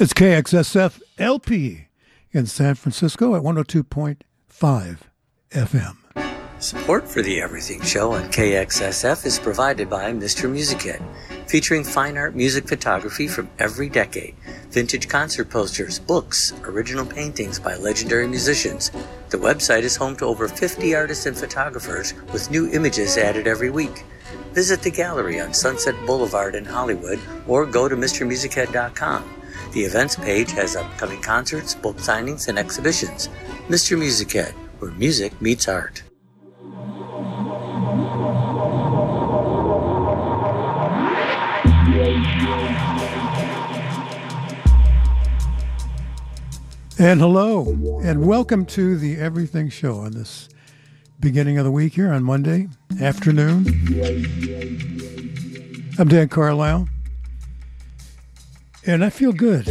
It's KXSF LP in San Francisco at 102.5 FM. Support for the Everything Show on KXSF is provided by Mr. Music featuring fine art music photography from every decade, vintage concert posters, books, original paintings by legendary musicians. The website is home to over 50 artists and photographers with new images added every week. Visit the gallery on Sunset Boulevard in Hollywood or go to MrMusicHead.com. The events page has upcoming concerts, book signings, and exhibitions. Mr. Music Head, where music meets art. And hello, and welcome to the Everything Show on this beginning of the week here on Monday afternoon. I'm Dan Carlisle. And I feel good.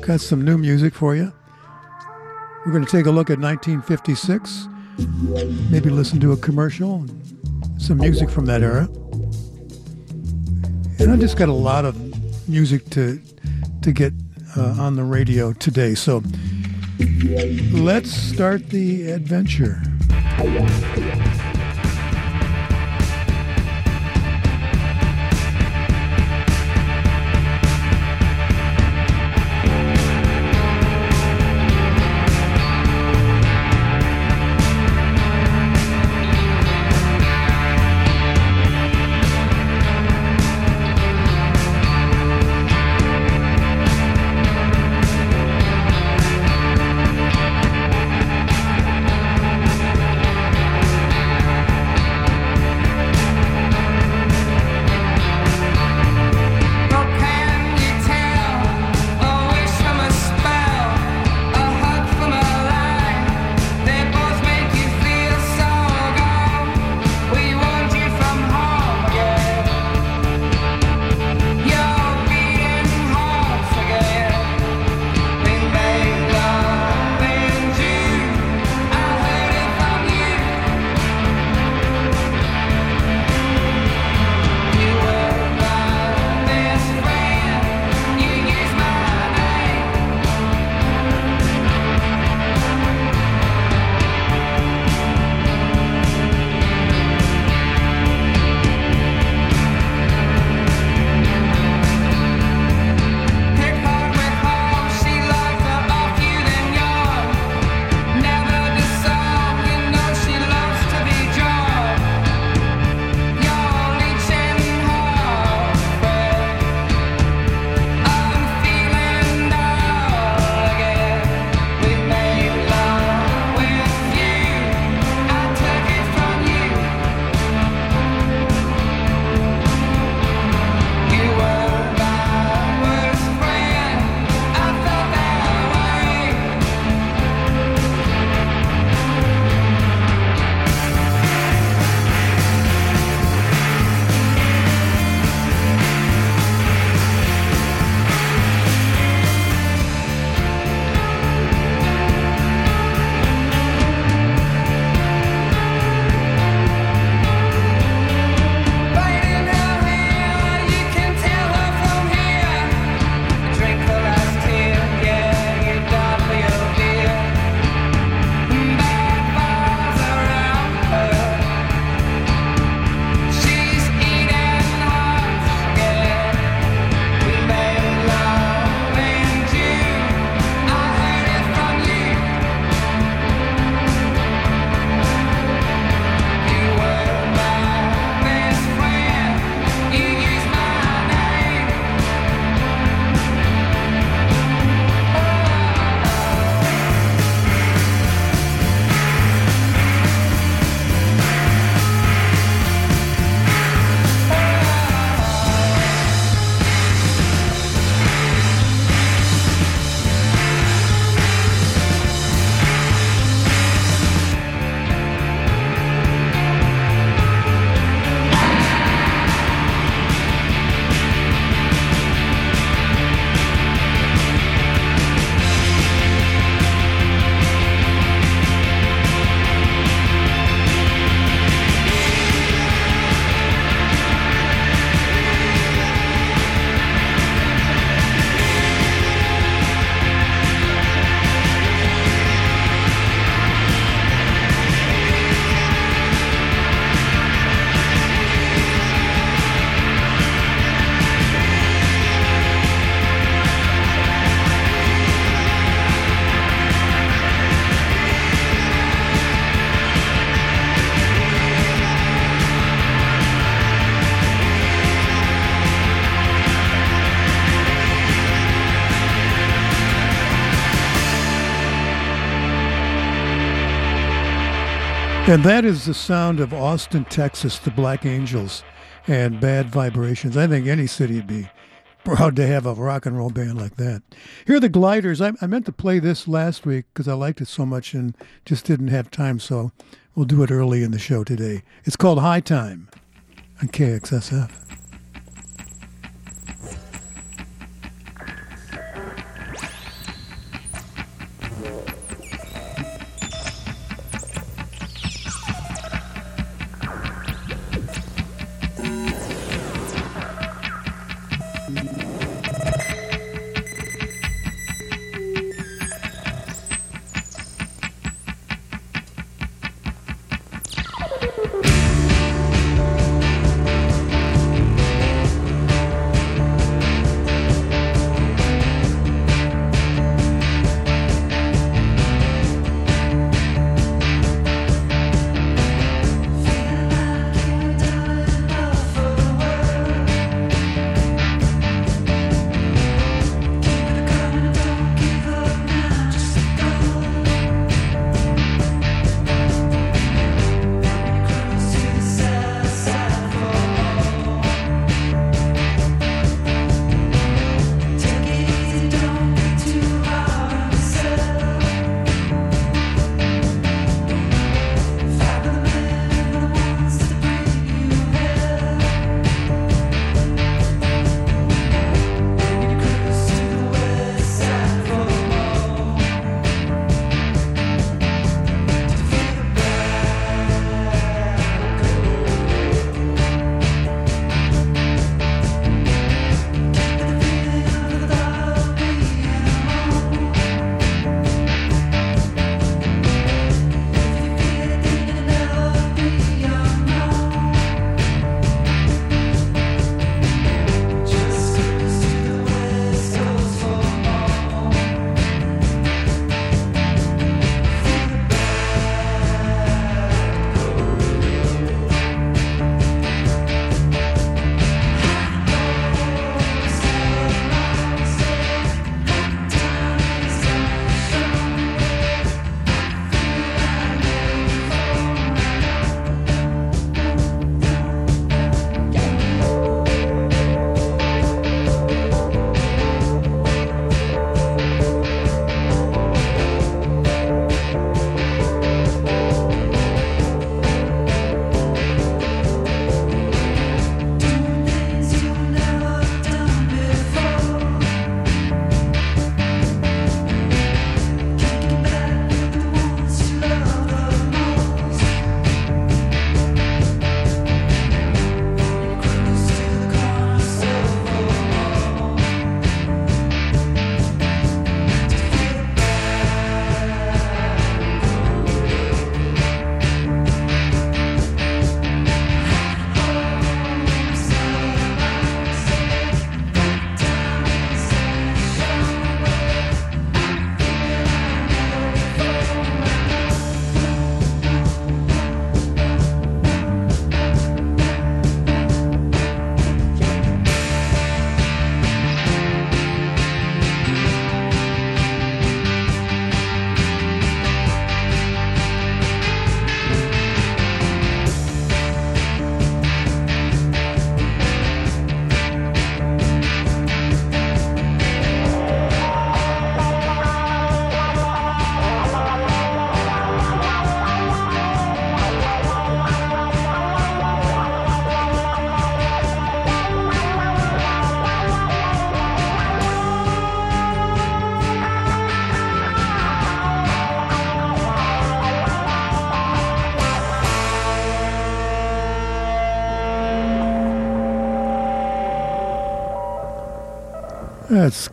Got some new music for you. We're going to take a look at 1956, maybe listen to a commercial, some music from that era. And I just got a lot of music to to get uh, on the radio today. So let's start the adventure. And that is the sound of Austin, Texas, the Black Angels and Bad Vibrations. I think any city would be proud to have a rock and roll band like that. Here are the Glyders. I, I meant to play this last week because I liked it so much and just didn't have time, so we'll do it early in the show today. It's called High Time on KXSF.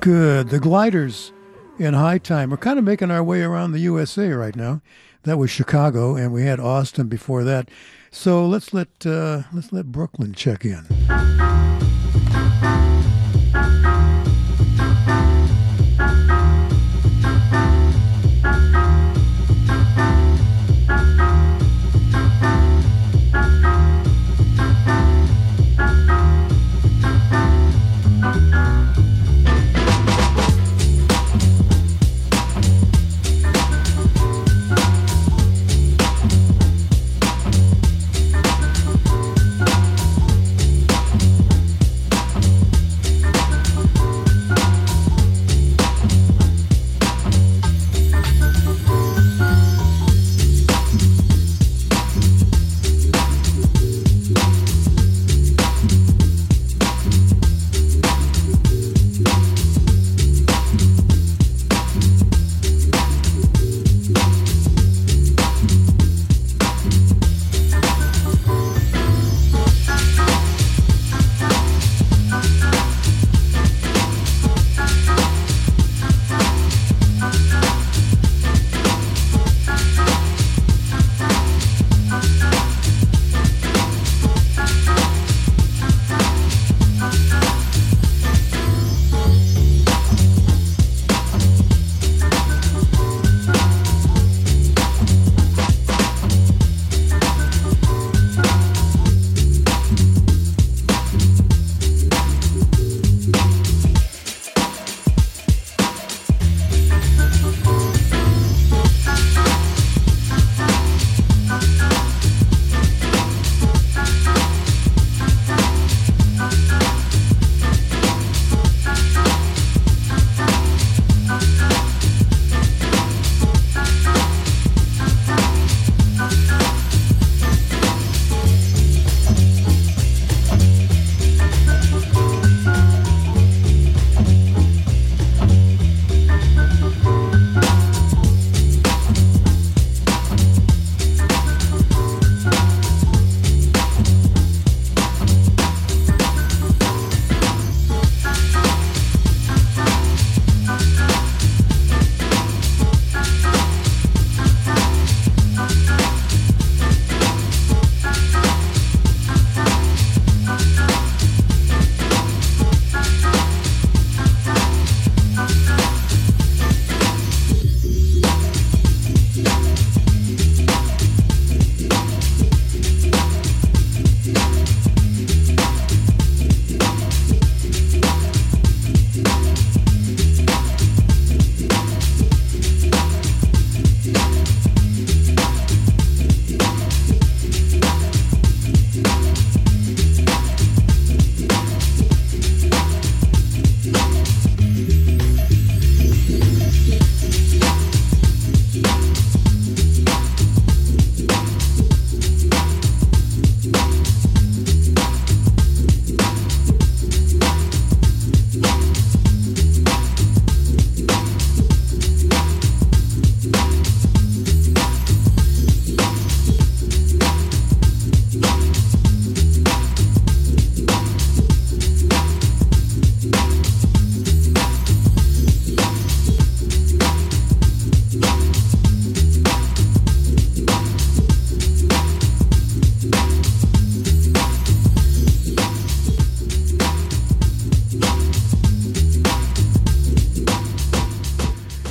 Good. The Glyders in high time. We're kind of making our way around the USA right now. That was Chicago, and we had Austin before that. So let's let uh, let's let Brooklyn check in.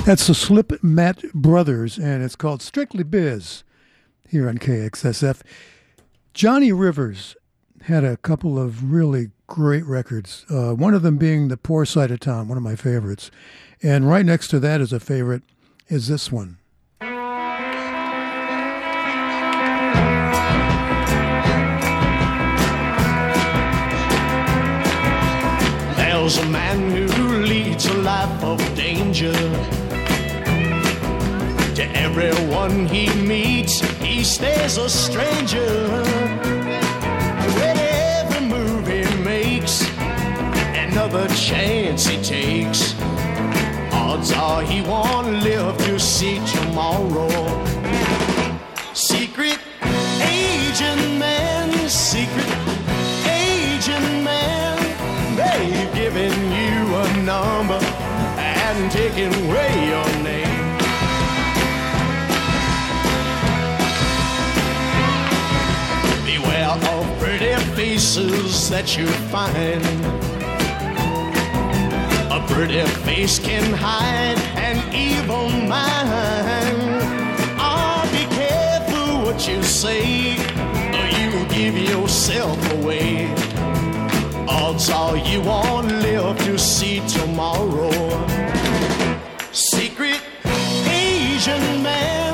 That's the Slipmat Brothers, and it's called Strictly Biz here on KXSF. Johnny Rivers had a couple of really great records, uh, one of them being The Poor Side of Town, one of my favorites. And right next to that is a favorite is this one. There's a man who leads a life of danger to everyone he meets, he stays a stranger. With every move he makes, another chance he takes, odds are he won't live to see tomorrow. Secret agent man, secret agent man, they've given you a number and taken away faces that you find. A pretty face can hide an evil mind. Oh, be careful what you say, or you'll give yourself away. Odds are you won't live to see tomorrow. Secret Asian man,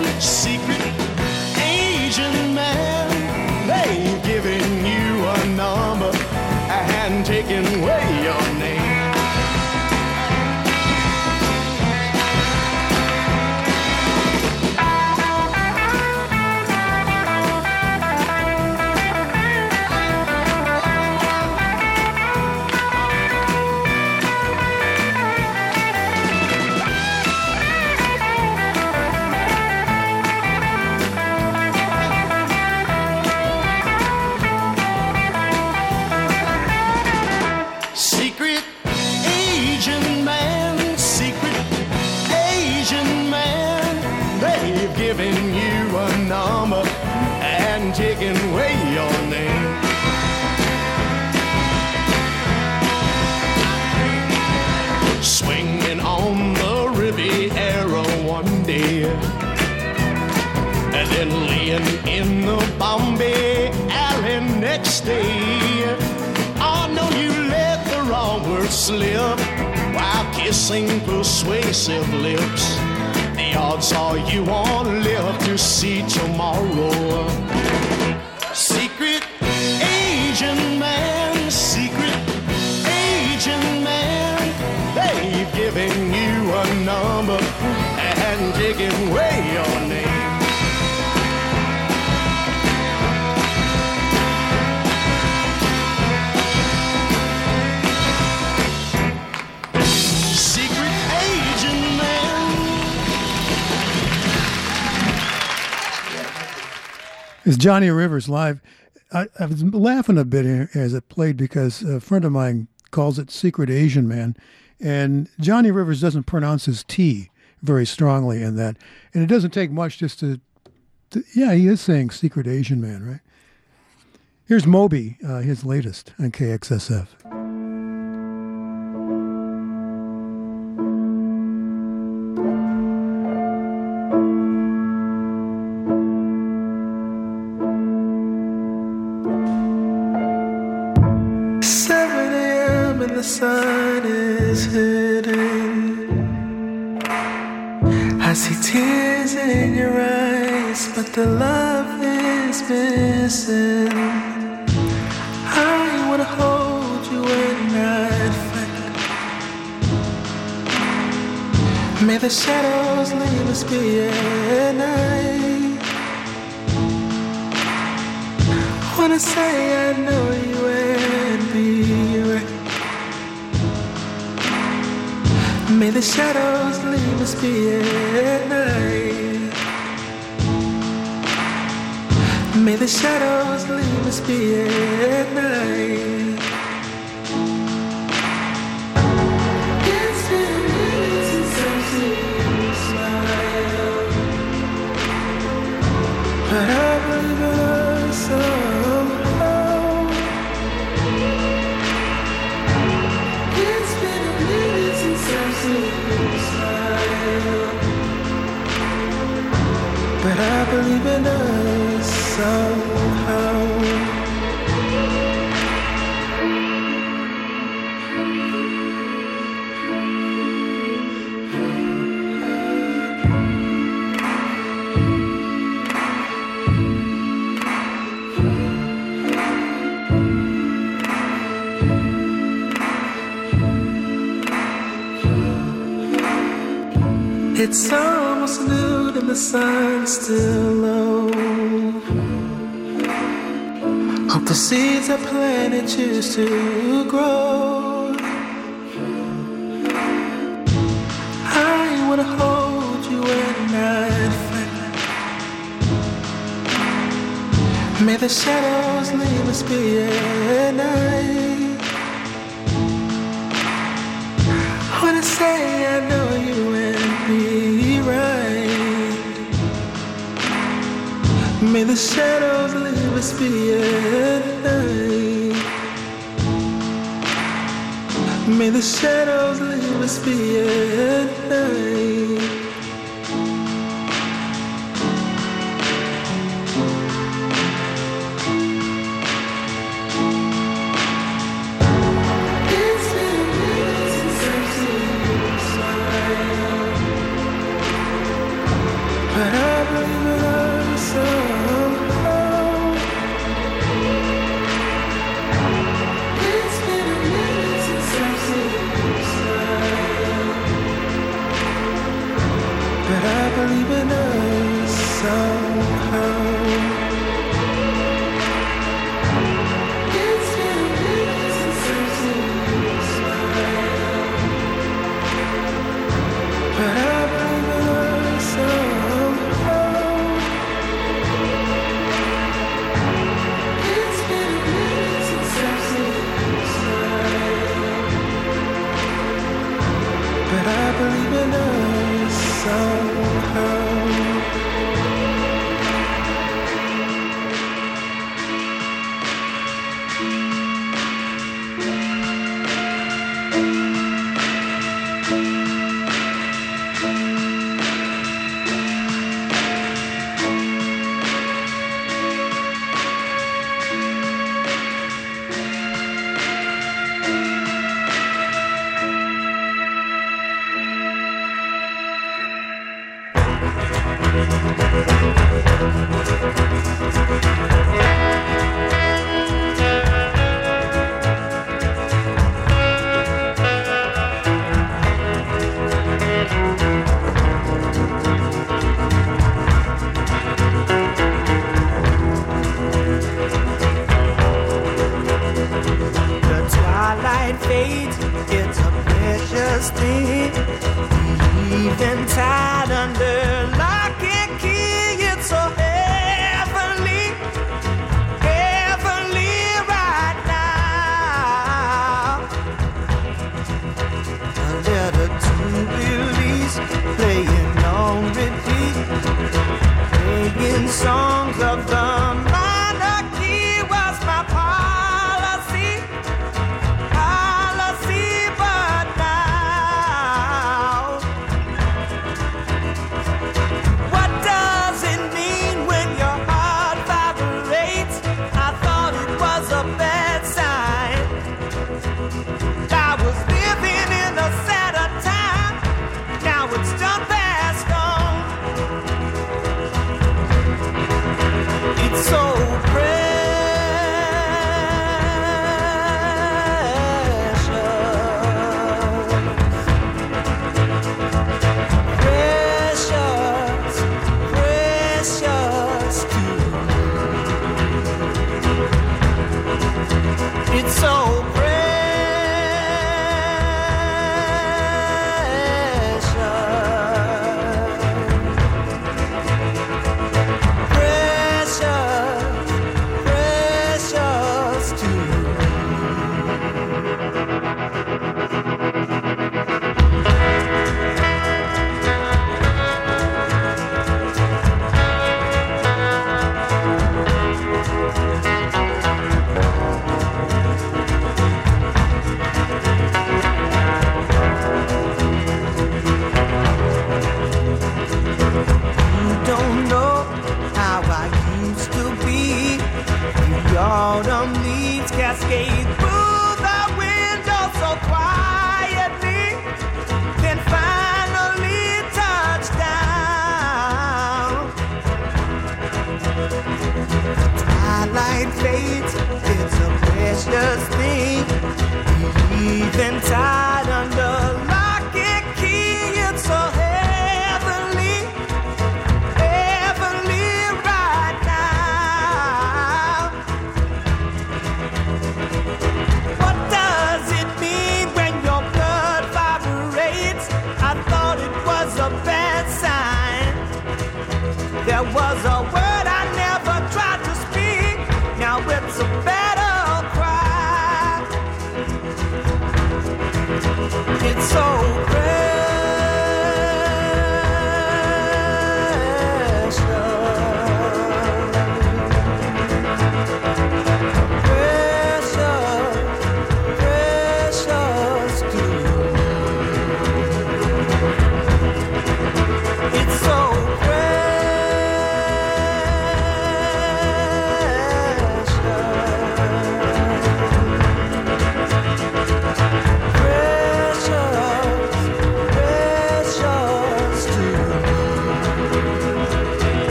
Bombay alley next day. Oh no, you let the wrong word slip while kissing persuasive lips. The odds are you won't live to see tomorrow. Johnny Rivers live. I, I was laughing a bit as it played because a friend of mine calls it Secret Asian Man. And Johnny Rivers doesn't pronounce his T very strongly in that. And it doesn't take much just to, to yeah, he is saying Secret Asian Man, right? Here's Moby, uh, his latest on KXSF. Missing. I wanna hold you and not fight. May the shadows leave us be at night. Wanna say I know you and be right. May the shadows leave us be at night. May the shadows leave us be at night. sun still low. Hope the seeds I planted choose to grow. I wanna hold you at night. May the shadows leave us be at night. the shadows leave us behind. May the shadows leave us behind.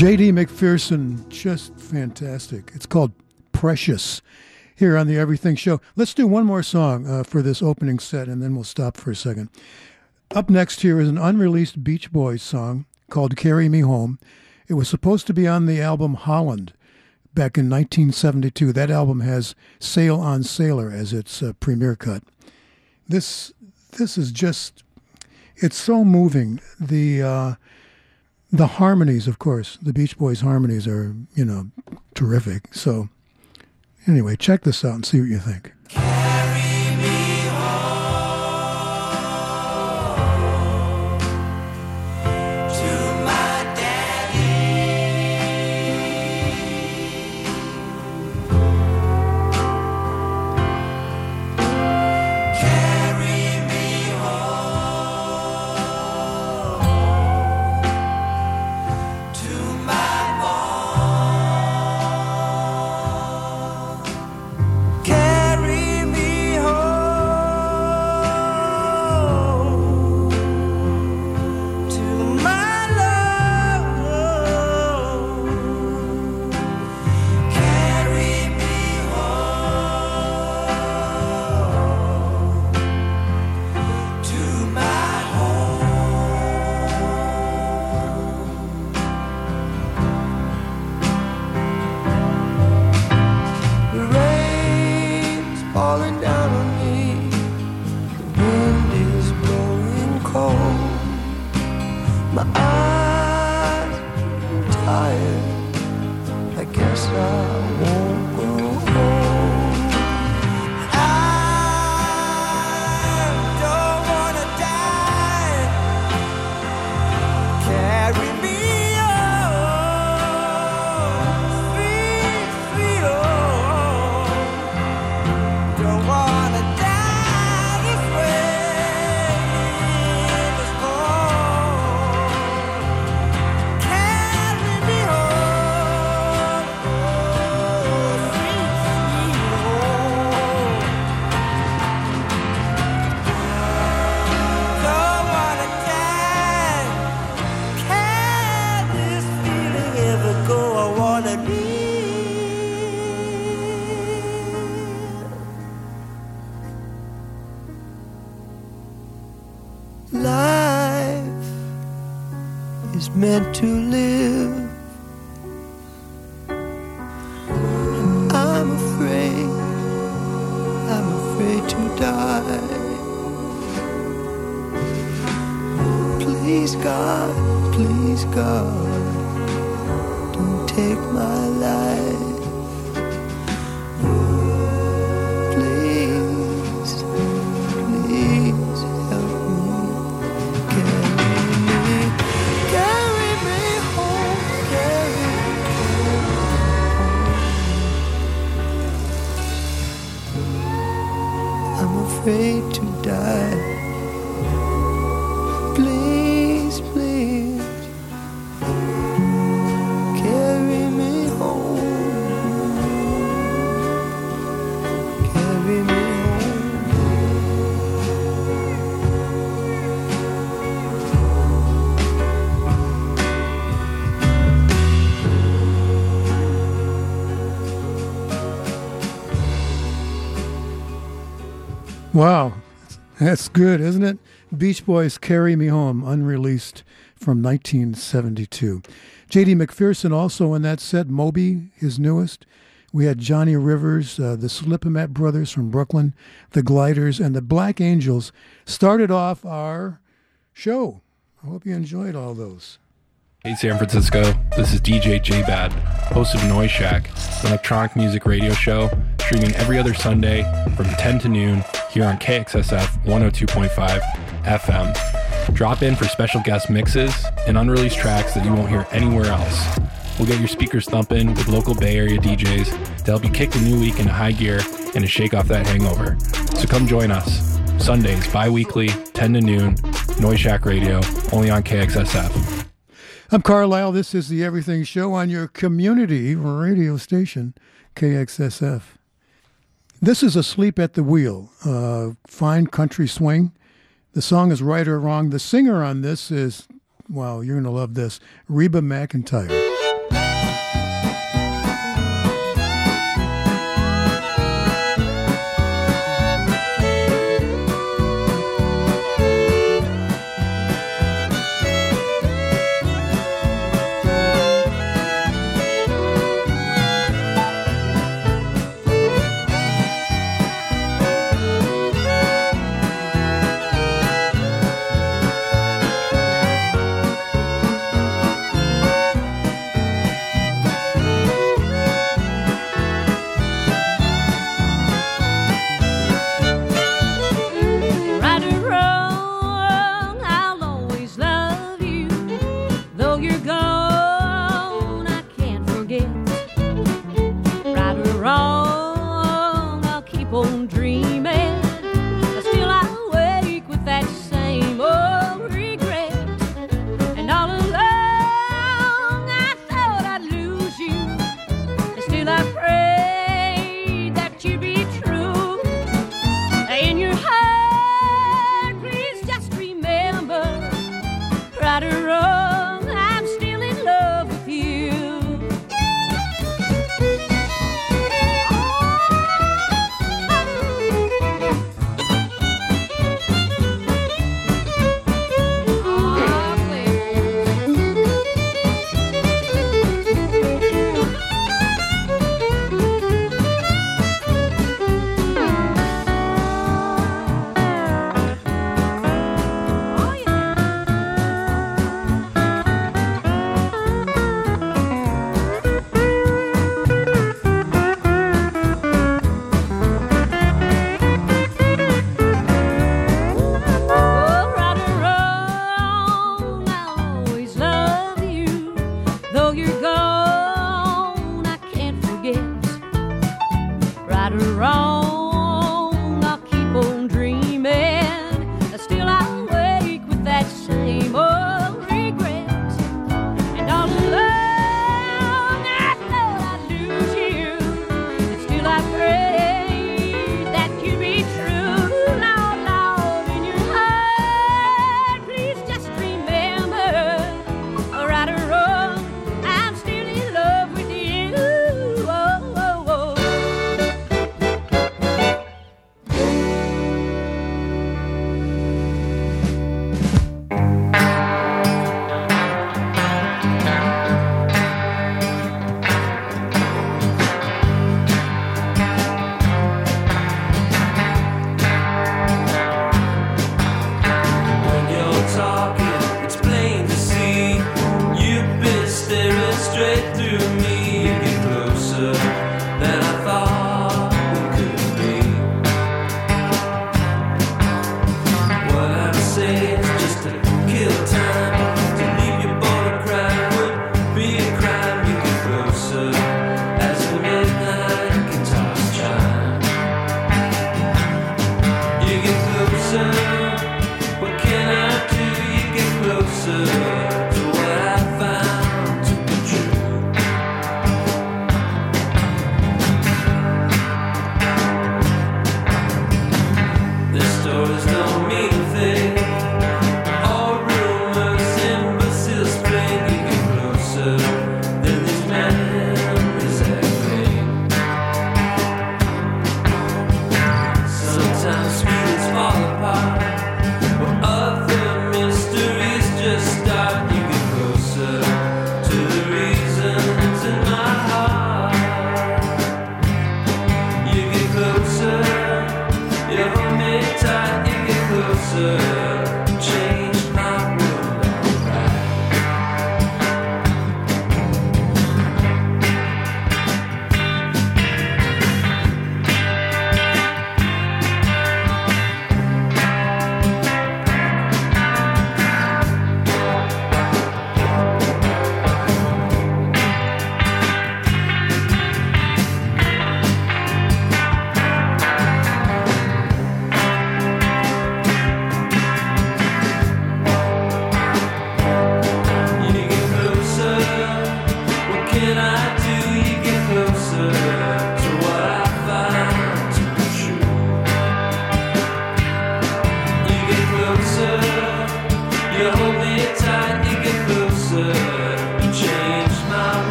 J.D. McPherson, just fantastic. It's called Precious here on the Everything Show. Let's do one more song uh, for this opening set and then we'll stop for a second. Up next here is an unreleased Beach Boys song called Carry Me Home. It was supposed to be on the album Holland back in 1972. That album has Sail on Sailor as its uh, premiere cut. This this is just it's so moving. The uh, the harmonies, of course, the Beach Boys harmonies are, you know, terrific. So, anyway, check this out and see what you think. To live. Wow, that's good, isn't it? Beach Boys Carry Me Home, unreleased from 1972. J.D. McPherson also in that set, Moby, his newest. We had Johnny Rivers, uh, the Slipmat Brothers from Brooklyn, the Glyders, and the Black Angels started off our show. I hope you enjoyed all those. Hey San Francisco, this is DJ J Bad, host of Noise Shack, an electronic music radio show streaming every other Sunday from 10 to noon here on KXSF 102.5 FM. Drop in for special guest mixes and unreleased tracks that you won't hear anywhere else. We'll get your speakers thumping with local Bay Area DJs to help you kick the new week into high gear and to shake off that hangover. So come join us. Sundays, bi weekly, 10 to noon, Noise Shack Radio, only on KXSF. I'm Carlisle. This is the Everything Show on your community radio station, KXSF. This is Asleep at the Wheel, fine country swing. The song is Right or Wrong. The singer on this is, wow, you're going to love this, Reba McEntire.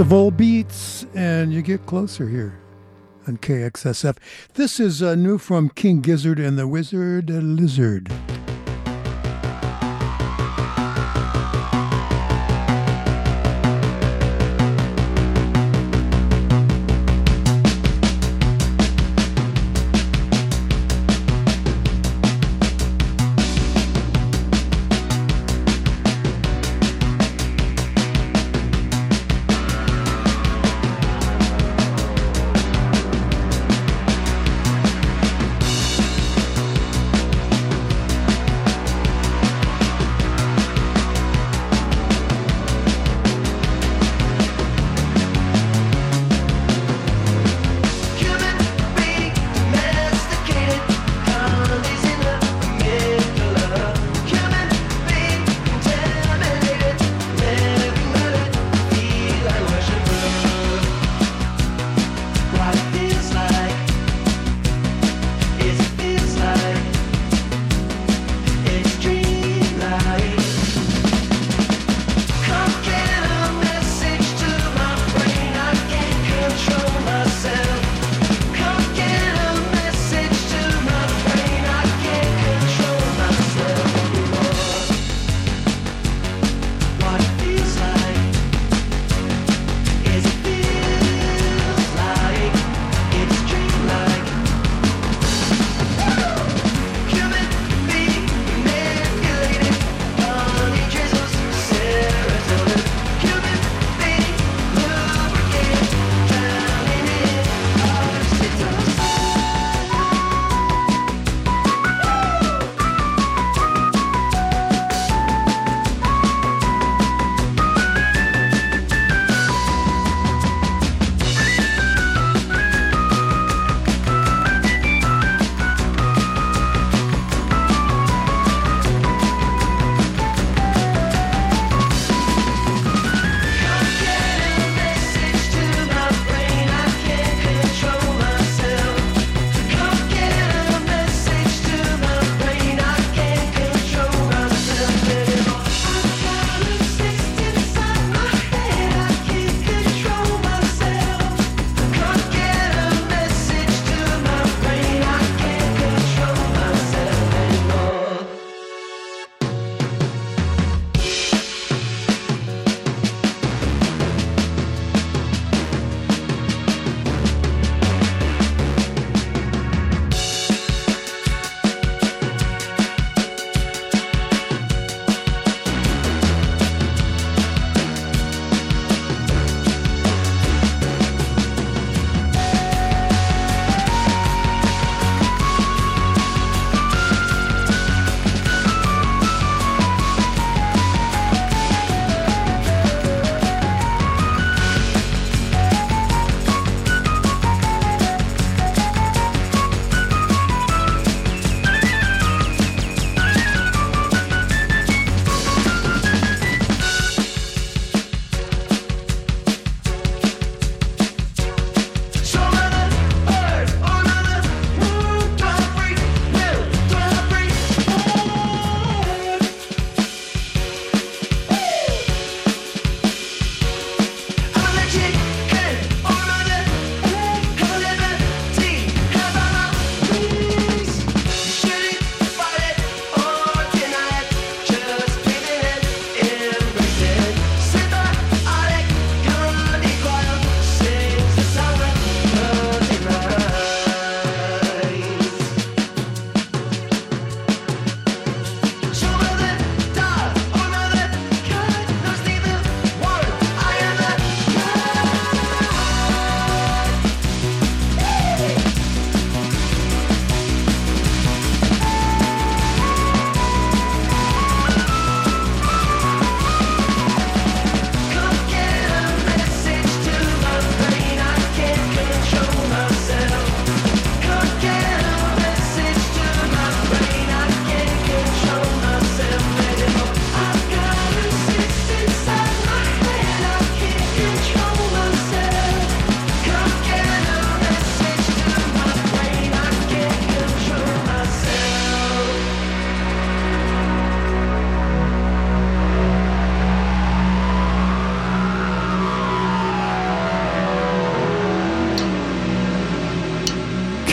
It's the Volebeats, and you get closer here on KXSF. This is uh, new from King Gizzard and the Wizard Lizard.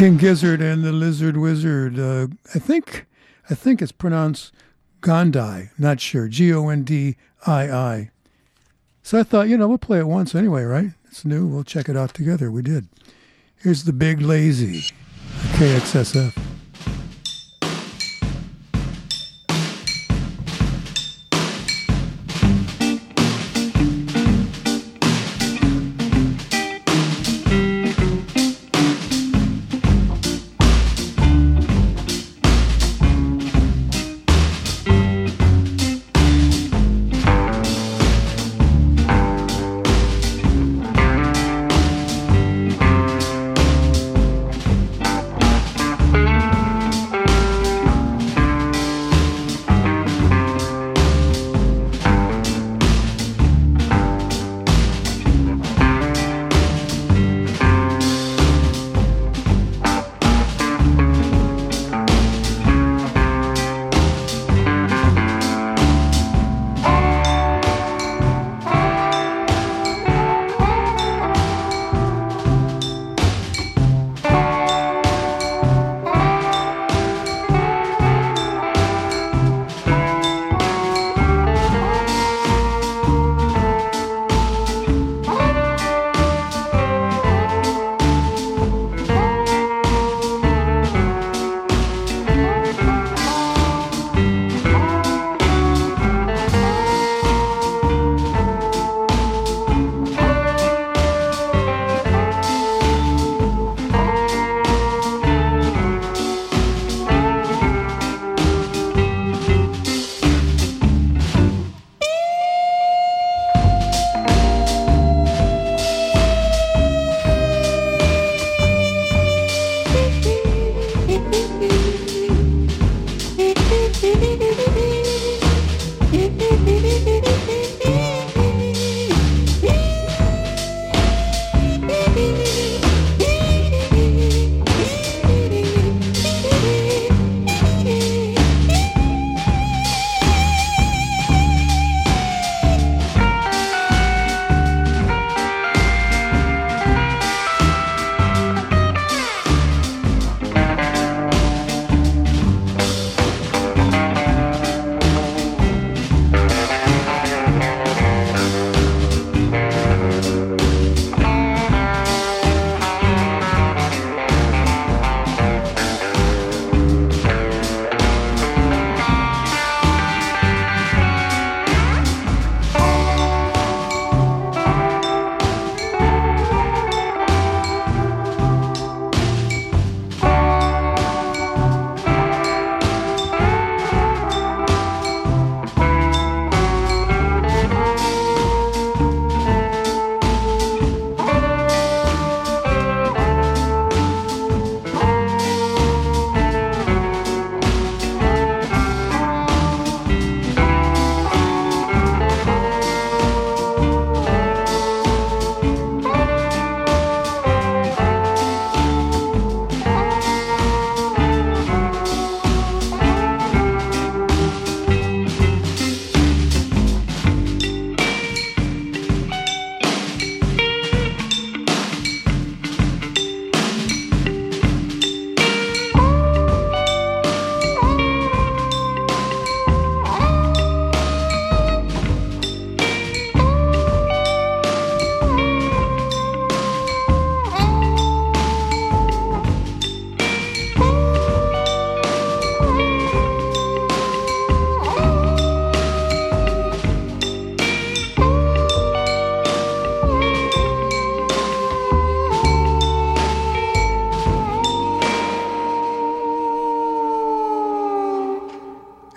King Gizzard and the Lizard Wizard. Uh, I think I think it's pronounced Gondii. Not sure. G O N D I I. So I thought, you know, we'll play it once anyway, right? It's new. We'll check it out together. We did. Here's the Big Lazy, KXSF.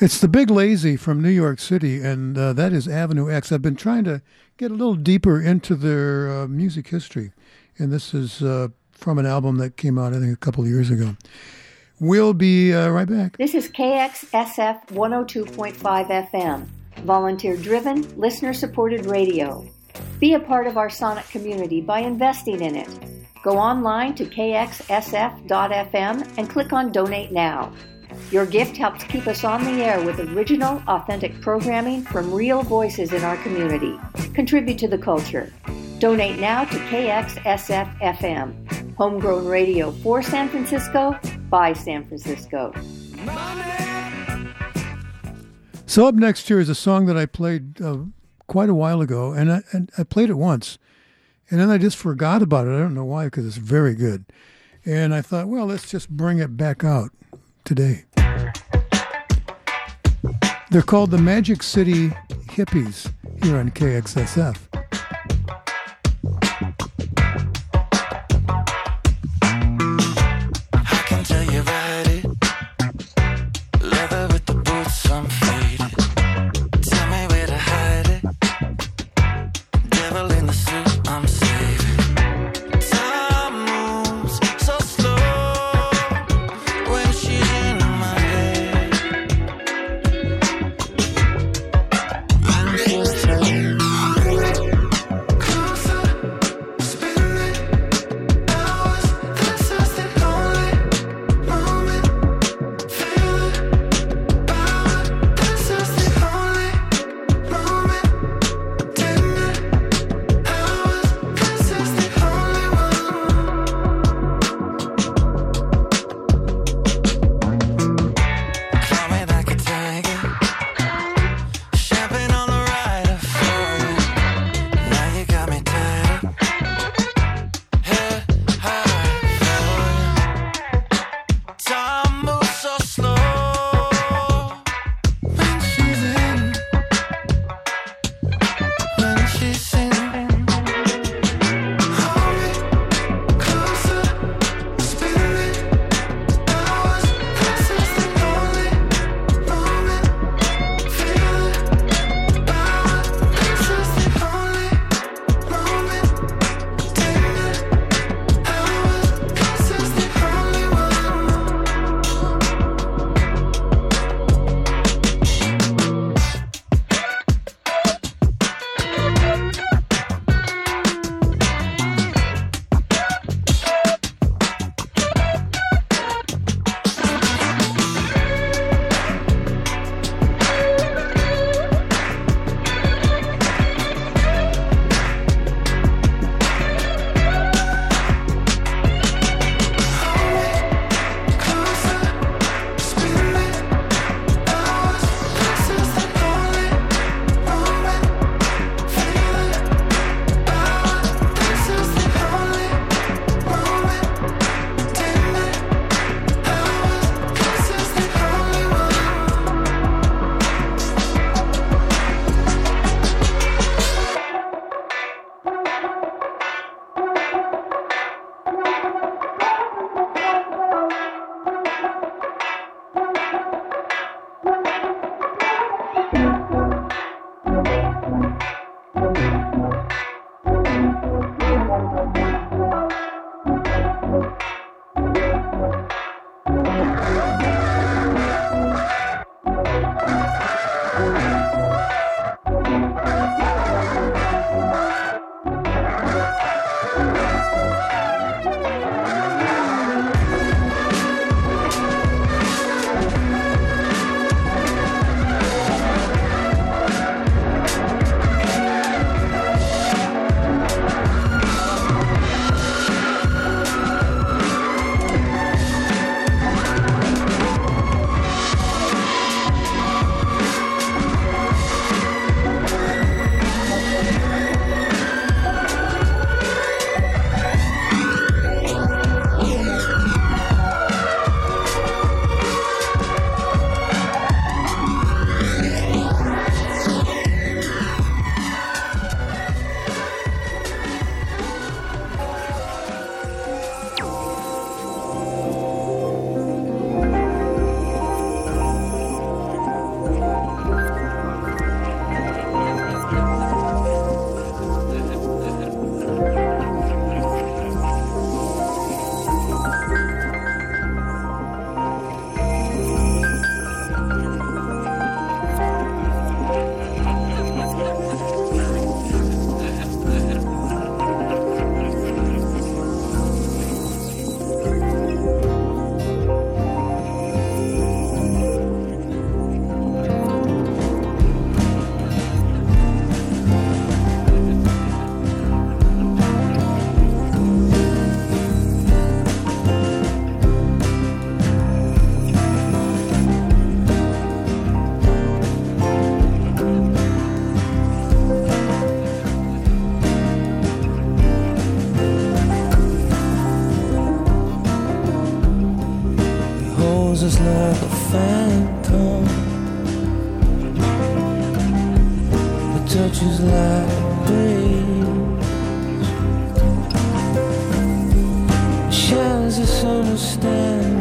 It's the Big Lazy from New York City, and uh, that is Avenue X. I've been trying to get a little deeper into their uh, music history, and this is uh, from an album that came out, I think, a couple of years ago. We'll be uh, right back. This is KXSF 102.5 FM, volunteer driven, listener supported radio. Be a part of our Sonic community by investing in it. Go online to kxsf.fm and click on Donate Now. Your gift helps keep us on the air with original, authentic programming from real voices in our community. Contribute to the culture. Donate now to KXSF FM. Homegrown radio for San Francisco by San Francisco. So up next here is a song that I played uh, quite a while ago, and I, and I played it once, and then I just forgot about it. I don't know why, because it's very good. And I thought, well, let's just bring it back out today. They're called the Magic City Hippies here on KXSF. Your touch is like breeze. Shines this understanding.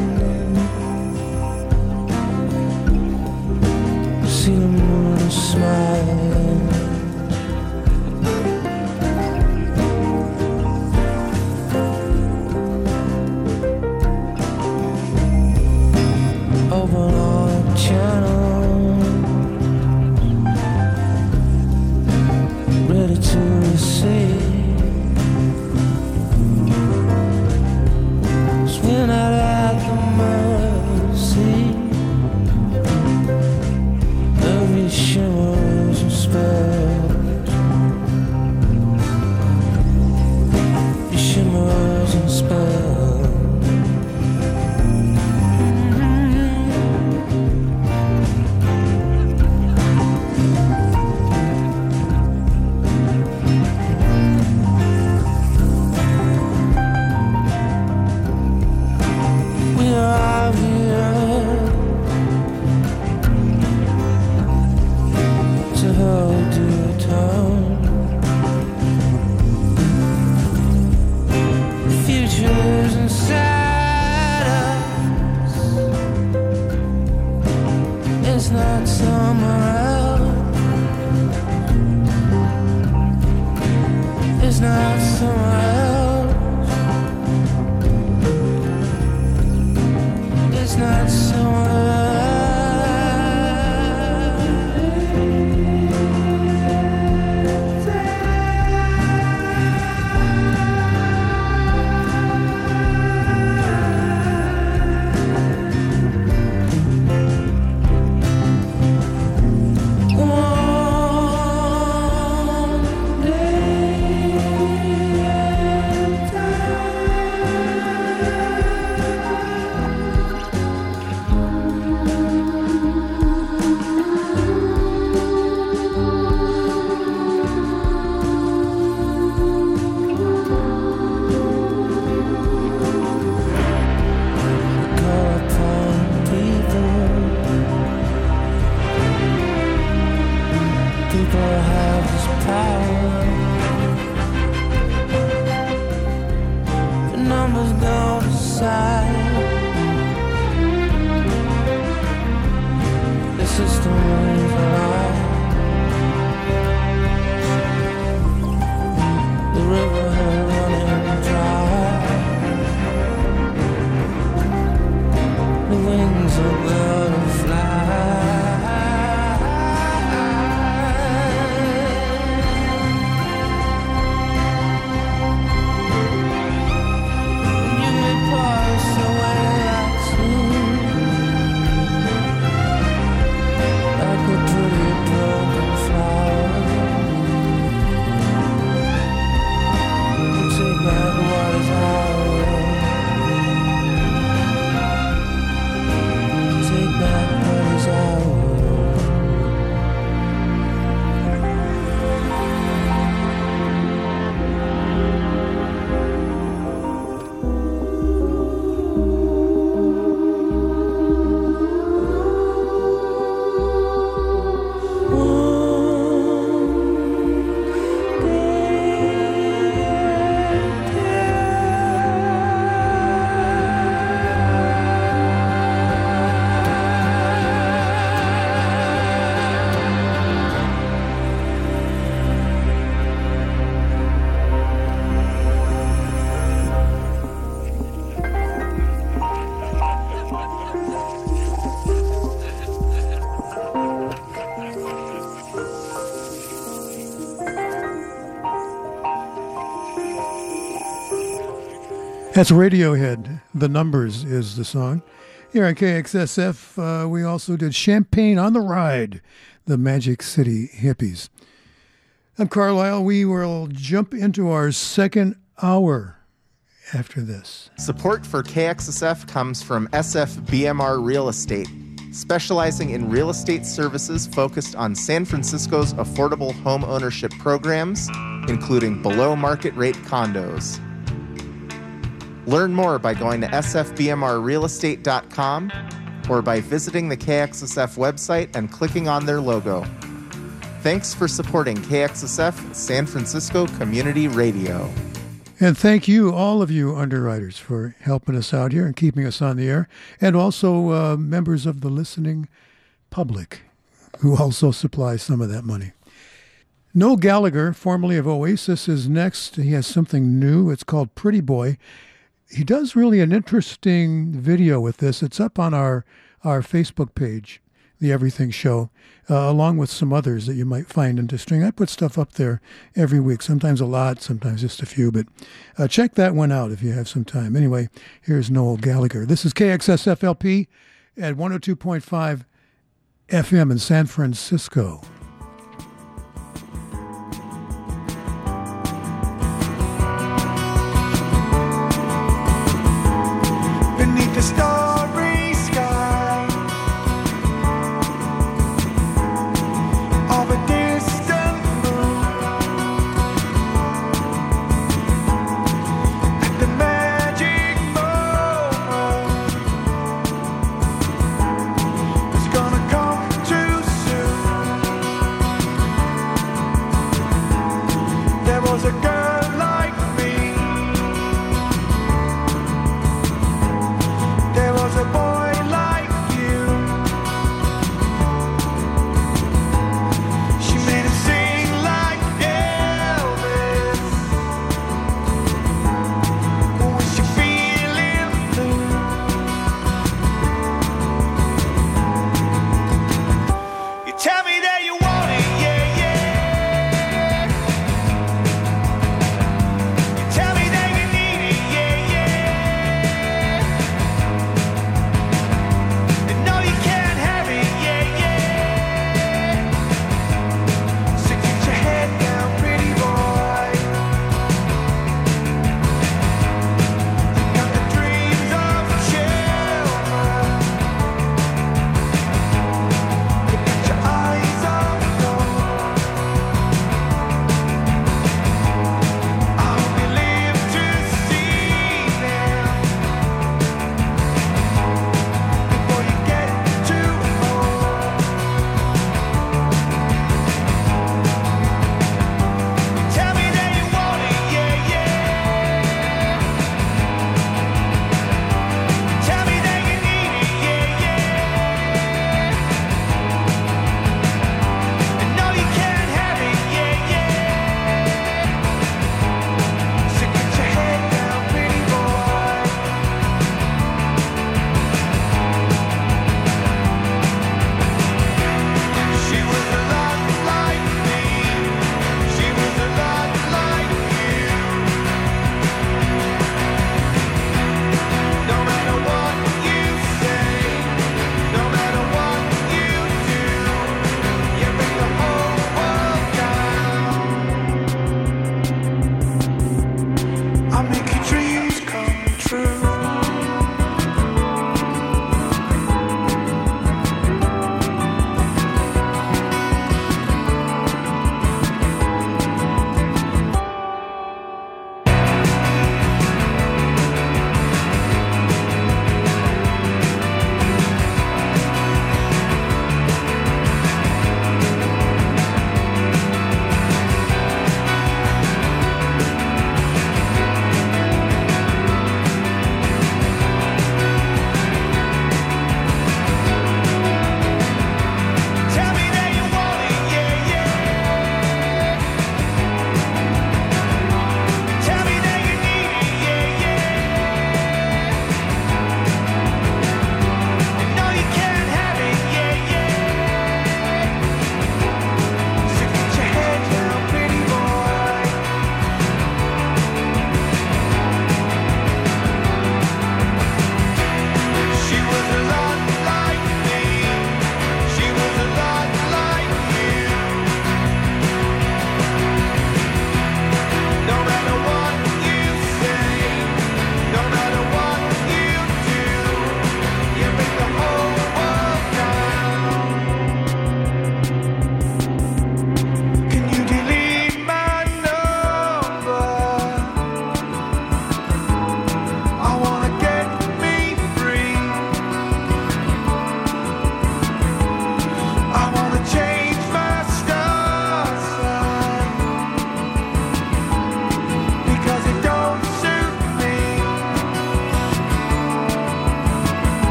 That's Radiohead. The Numbers is the song. Here on KXSF, uh, we also did Champagne on the Ride, the Magic City Hippies. I'm Carlisle. We will jump into our second hour after this. Support for KXSF comes from SFBMR Real Estate, specializing in real estate services focused on San Francisco's affordable home ownership programs, including below market rate condos. Learn more by going to sfbmrrealestate.com or by visiting the KXSF website and clicking on their logo. Thanks for supporting KXSF San Francisco Community Radio. And thank you, all of you underwriters, for helping us out here and keeping us on the air, and also uh, members of the listening public who also supply some of that money. Noel Gallagher, formerly of Oasis, is next. He has something new. It's called Pretty Boy. He does really an interesting video with this. It's up on our, our Facebook page, The Everything Show, uh, along with some others that you might find interesting. I put stuff up there every week, sometimes a lot, sometimes just a few, but uh, check that one out if you have some time. Anyway, here's Noel Gallagher. This is KXSFLP at 102.5 FM in San Francisco.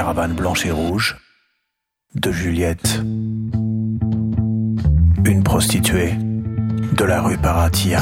Caravane blanche et rouge de Juliette, une prostituée de la rue Paratia.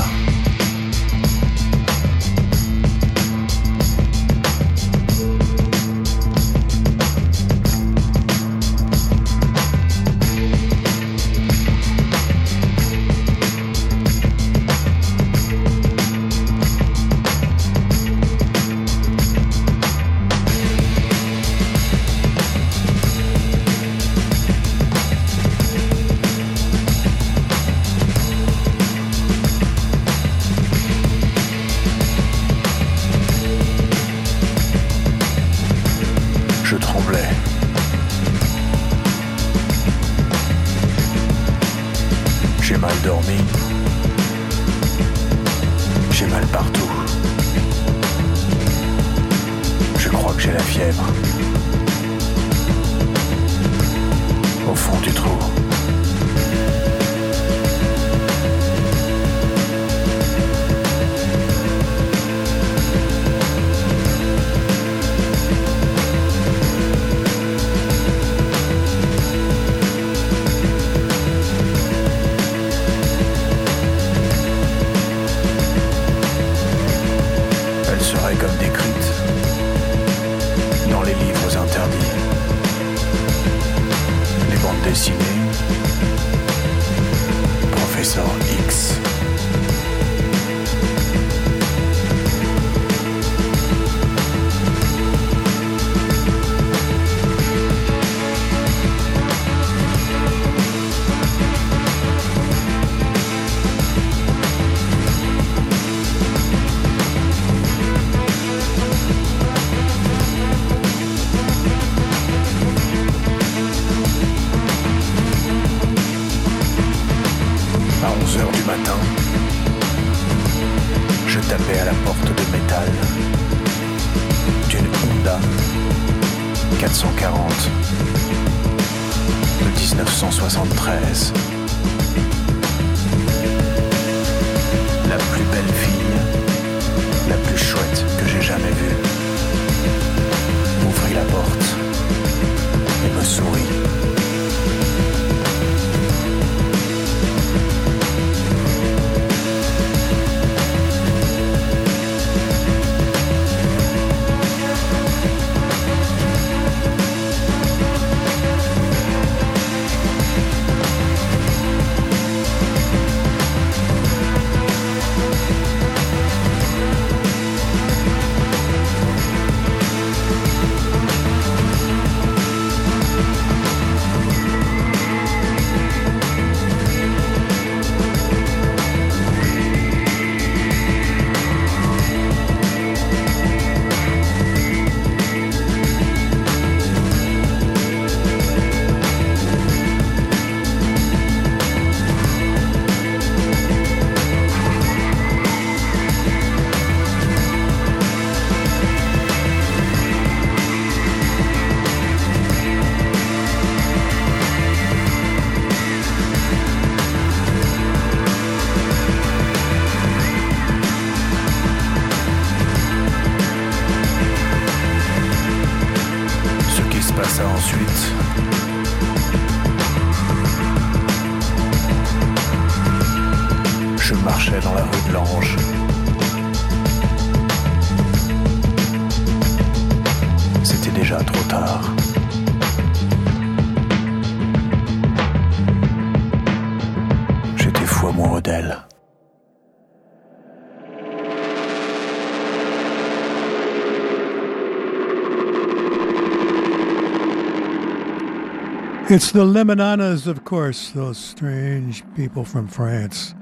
It's the Limiñanas, of course, those strange people from France.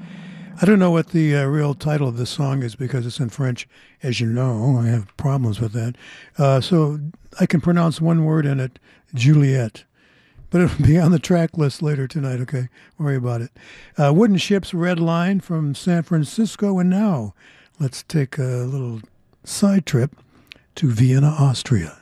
I don't know what the uh, real title of the song is because it's in French. As you know, I have problems with that. Uh, so I can pronounce one word in it, Juliet. But it'll be on the track list later tonight, okay? Worry about it. Uh, Wooden Shjips Red Line from San Francisco. And now let's take a little side trip to Vienna, Austria.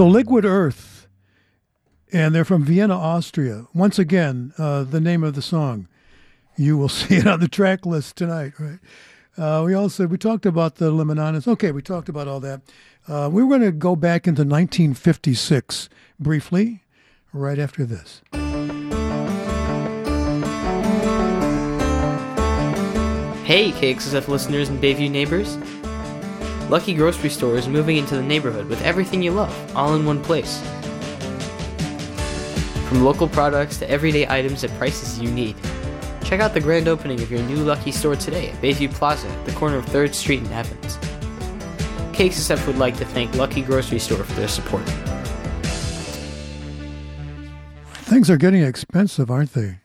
So Liquid Earth, and they're from Vienna, Austria. Once again, uh, the name of the song. You will see it on the track list tonight, right? Uh, we also we talked about the Limiñanas. Okay, we talked about all that. Uh, we were going to go back into 1956 briefly, right after this. Hey, KXSF listeners and Bayview neighbors. Lucky Grocery Store is moving into the neighborhood with everything you love, all in one place. From local products to everyday items at prices you need. Check out the grand opening of your new Lucky store today at Bayview Plaza at the corner of 3rd Street and Evans. Cakes KXSF would like to thank Lucky Grocery Store for their support. Things are getting expensive, aren't they?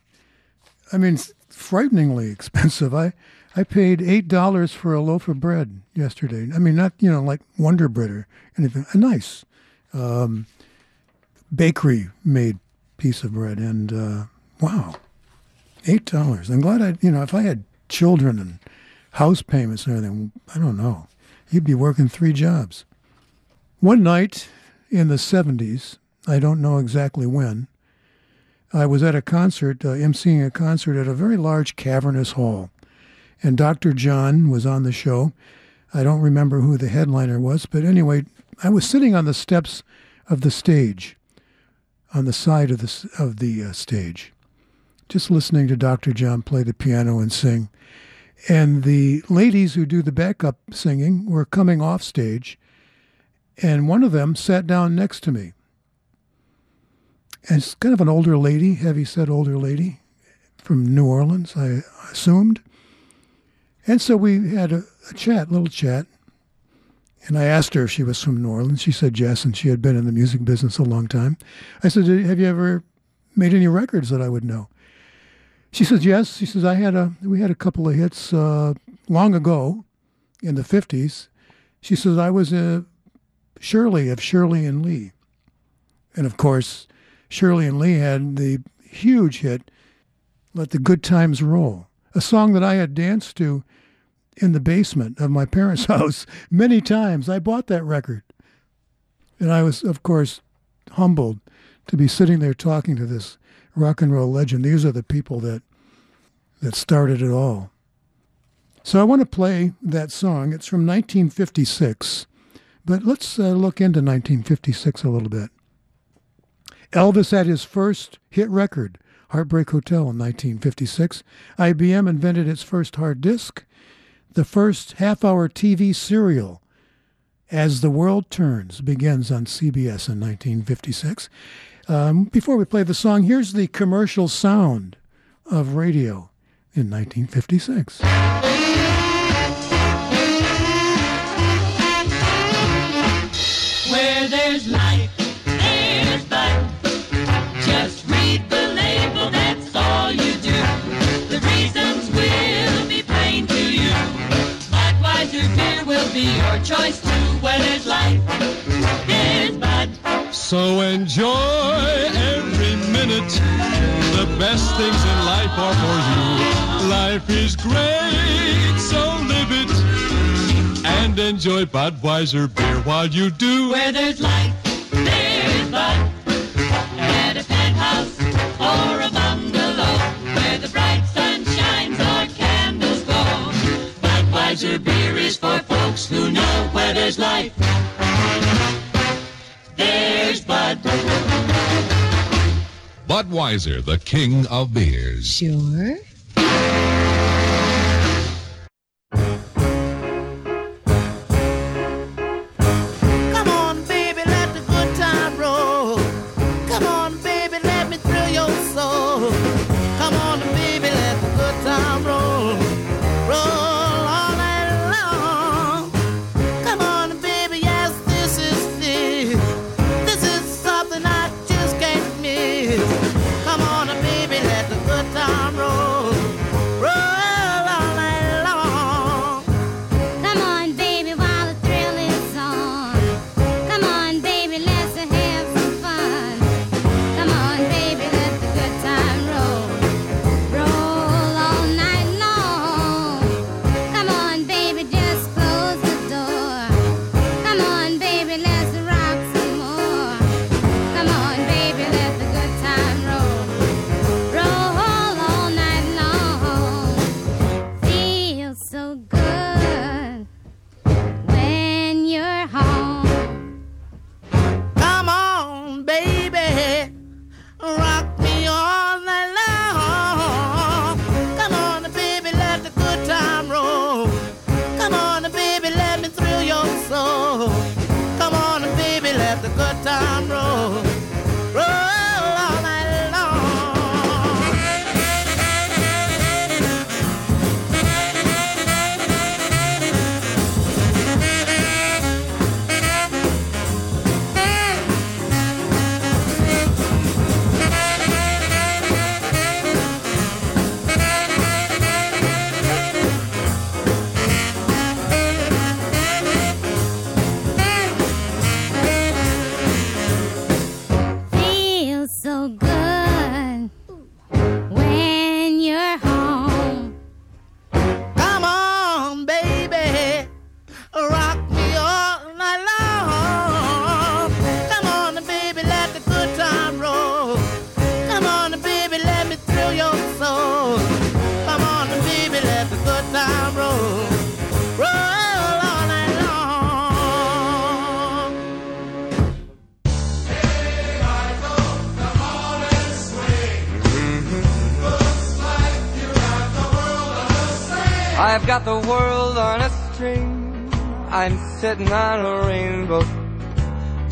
I mean, frighteningly expensive. I I paid eight dollars for a loaf of bread yesterday. I mean, not you know like Wonder Bread or anything. A nice um, bakery made piece of bread, and uh, wow, eight dollars. I'm glad I you know if I had children and house payments and everything, I don't know, you'd be working three jobs. One night in the '70s, I don't know exactly when. I was at a concert, uh, emceeing a concert at a very large cavernous hall. And Dr. John was on the show. I don't remember who the headliner was, but anyway, I was sitting on the steps of the stage, on the side of the, of the uh, stage, just listening to Dr. John play the piano and sing. And the ladies who do the backup singing were coming off stage, and one of them sat down next to me. And it's kind of an older lady, heavy set older lady from New Orleans, I assumed. And so we had a, a chat, little chat. And I asked her if she was from New Orleans. She said yes, and she had been in the music business a long time. I said, "Have you ever made any records that I would know?" She says yes. She says I had a we had a couple of hits uh, long ago, in the fifties. She says I was a Shirley of Shirley and Lee, and of course, Shirley and Lee had the huge hit "Let the Good Times Roll," a song that I had danced to in the basement of my parents' house many times. I bought that record. And I was, of course, humbled to be sitting there talking to this rock and roll legend. These are the people that that started it all. So I want to play that song. It's from 1956, but let's uh, look into 1956 a little bit. Elvis had his first hit record, Heartbreak Hotel, in 1956. IBM invented its first hard disk. The first half hour TV serial, As the World Turns, begins on CBS in 1956. Um, before we play the song, here's the commercial sound of radio in 1956. Where there's be your choice too. Where there's life, there's bud. So enjoy every minute. The best things in life are for you. Life is great, so live it. And enjoy Budweiser beer while you do. Where there's life, there's bud. At a penthouse or a folks who know where there's life. There's Bud. Budweiser, the king of beers. Sure. Got the world on a string. I'm sitting on a rainbow.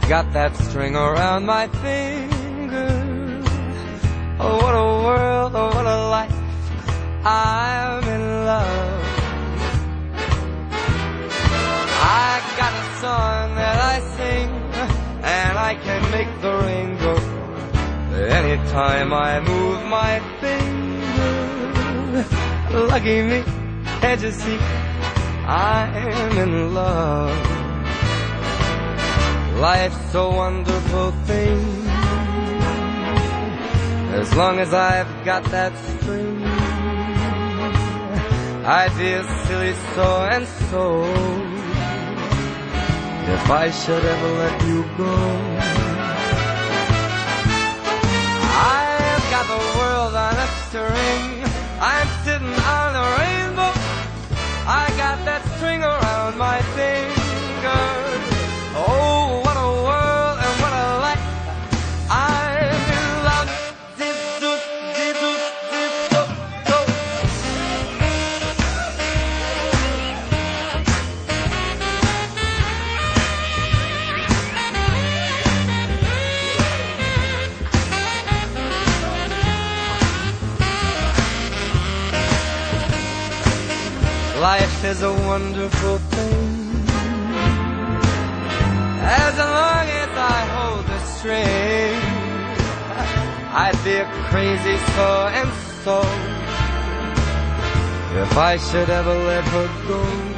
Got that string around my finger. Oh, what a world, oh, what a life. I'm in love. I got a song that I sing, and I can make the rainbow anytime I move my finger. Lucky me, can't you see? I'm in love. Life's a wonderful thing. As long as I've got that string, I'd be silly so and so if I should ever let you go. I've got the world on a string. I'm sitting on a rainbow. I got that string around my finger. Is a wonderful thing. As long as I hold the string, I'd be a crazy so and so if I should ever let her go.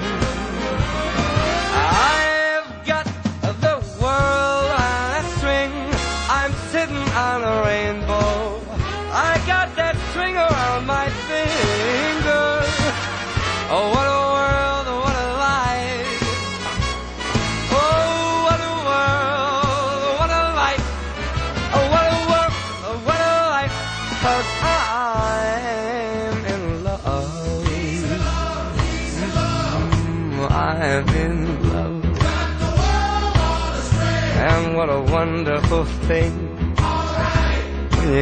Wonderful thing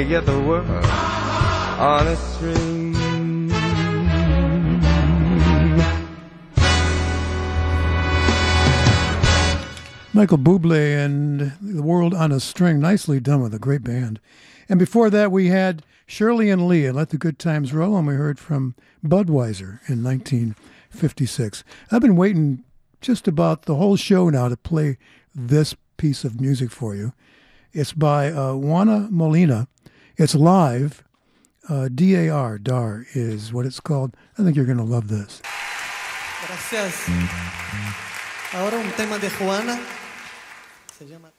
get the world on a string. Michael Bublé and The World on a String. Nicely done with a great band. And before that, we had Shirley and Lee and Let the Good Times Roll, and we heard from Budweiser in 1956. I've been waiting just about the whole show now to play this piece of music for you. It's by uh, Juana Molina. It's live. Uh, D-A-R, DAR is what it's called. I think you're going to love this. Gracias. Ahora un tema de Juana. Se llama.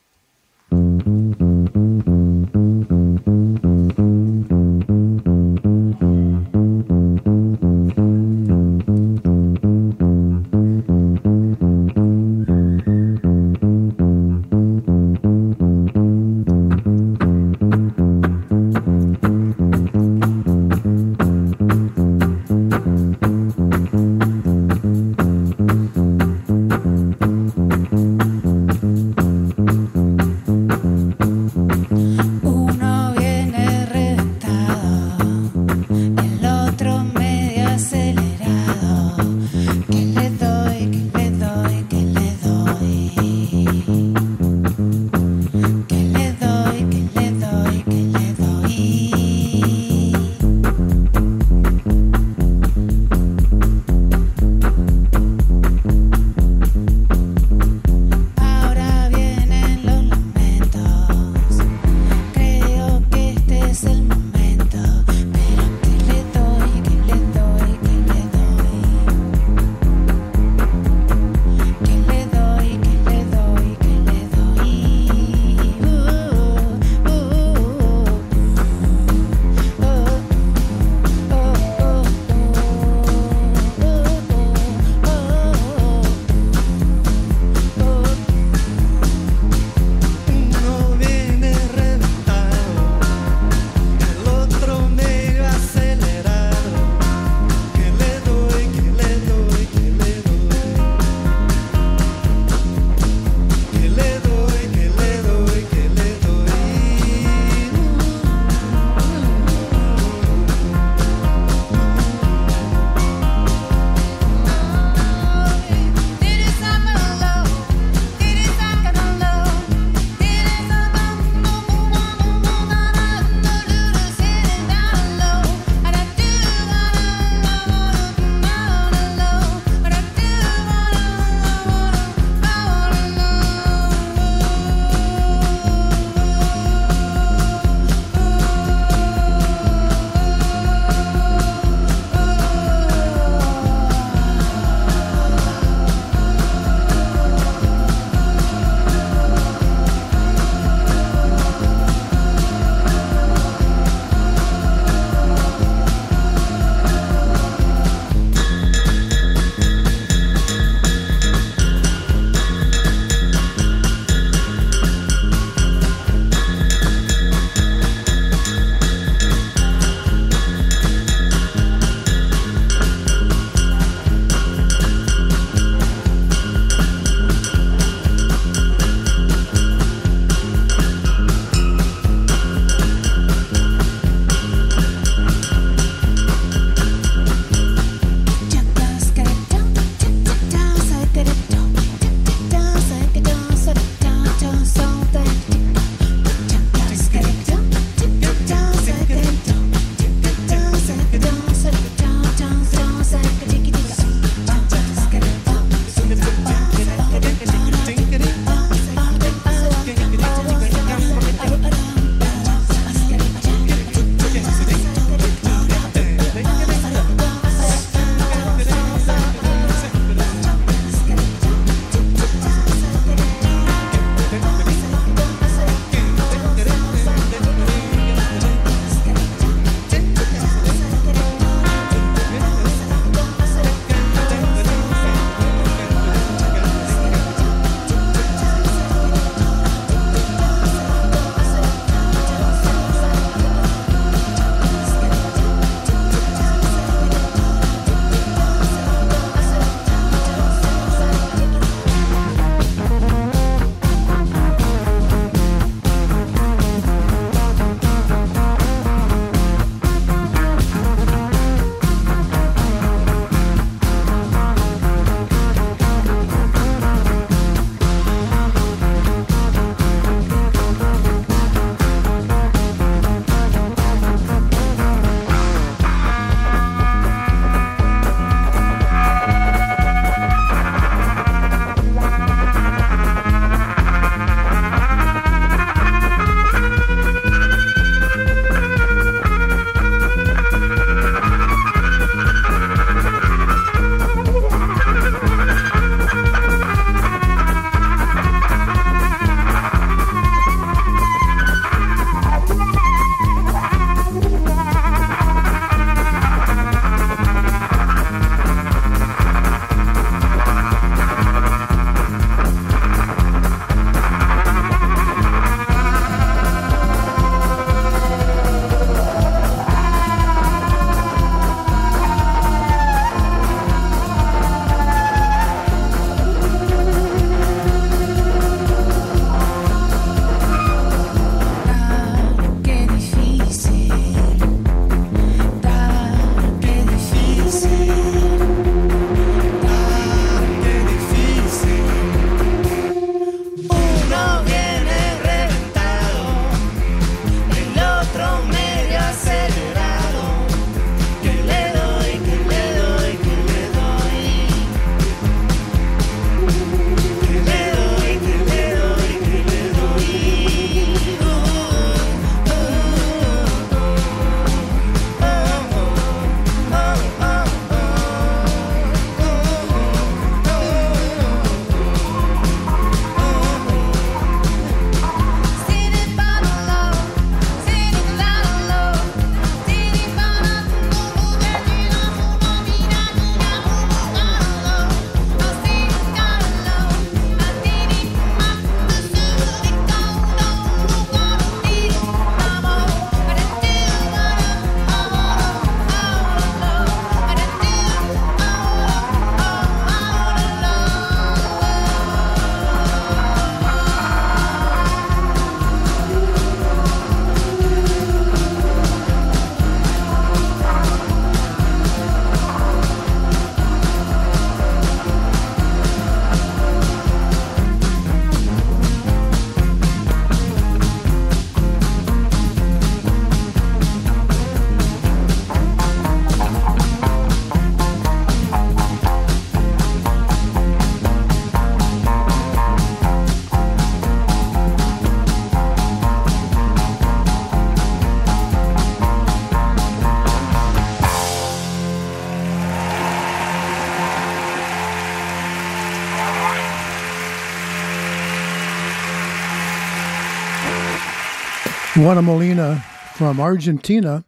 Juana Molina from Argentina.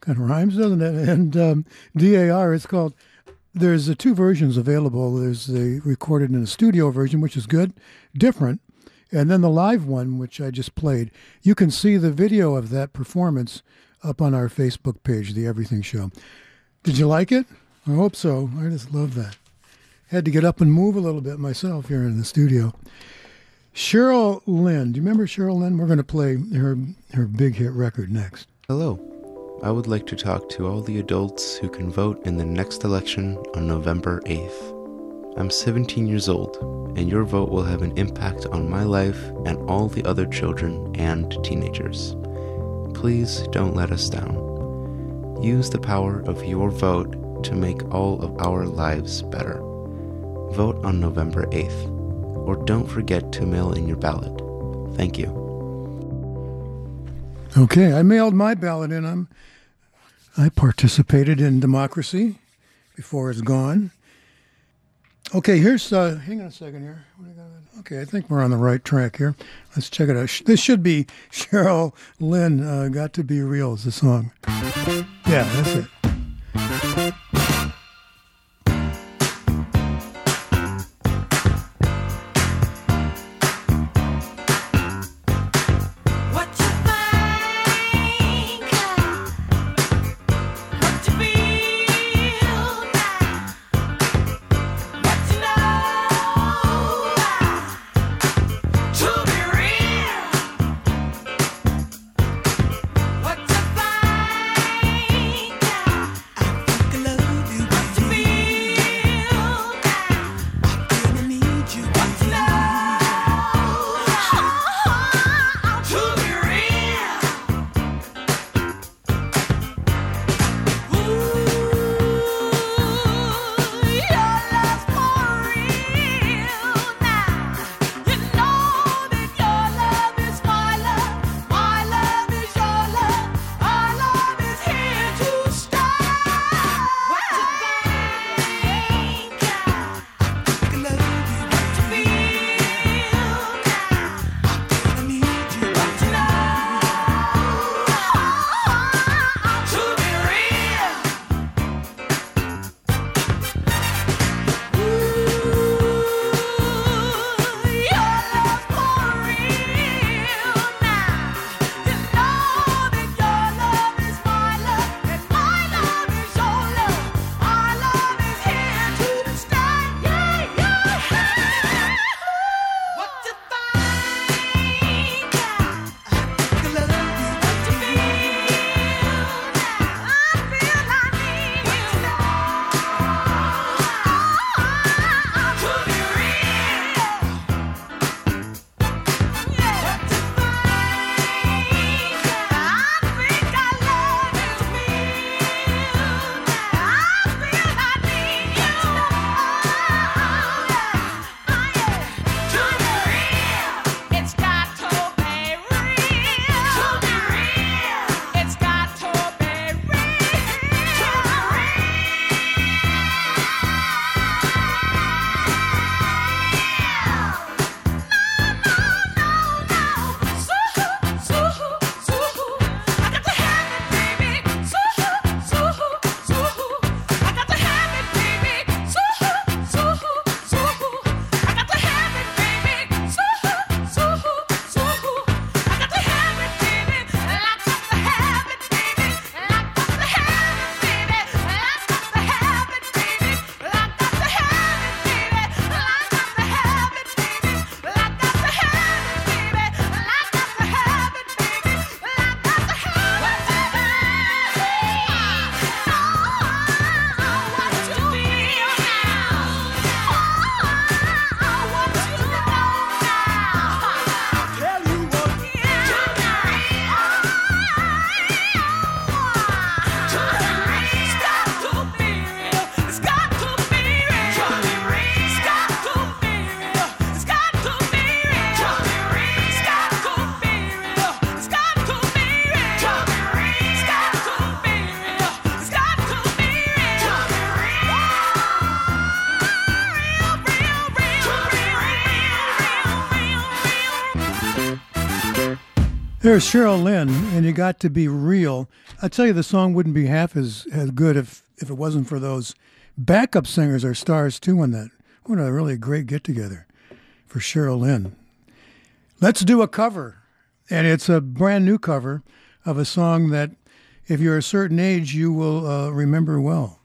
Kind of rhymes, doesn't it? And um, DAR, it's called. There's uh, two versions available. There's the recorded in a studio version, which is good, different, and then the live one, which I just played. You can see the video of that performance up on our Facebook page, The Everything Show. Did you like it? I hope so. I just love that. Had to get up and move a little bit myself here in the studio. Cheryl Lynn. Do you remember Cheryl Lynn? We're going to play her her big hit record next. Hello. I would like to talk to all the adults who can vote in the next election on November 8th. I'm 17 years old, and your vote will have an impact on my life and all the other children and teenagers. Please don't let us down. Use the power of your vote to make all of our lives better. Vote on November 8th, or don't forget to mail in your ballot. Thank you. Okay, I mailed my ballot in. I'm, I participated in democracy before it's gone. Okay, here's. Uh, hang on a second here. Okay, I think we're on the right track here. Let's check it out. This should be Cheryl Lynn. Uh, Got to be real is the song. Yeah, that's it. There's Cheryl Lynn, and you got to be real. I tell you, the song wouldn't be half as, as good if, if it wasn't for those backup singers or stars too on that. What a really great get together for Cheryl Lynn. Let's do a cover, and it's a brand new cover of a song that, if you're a certain age, you will uh, remember well.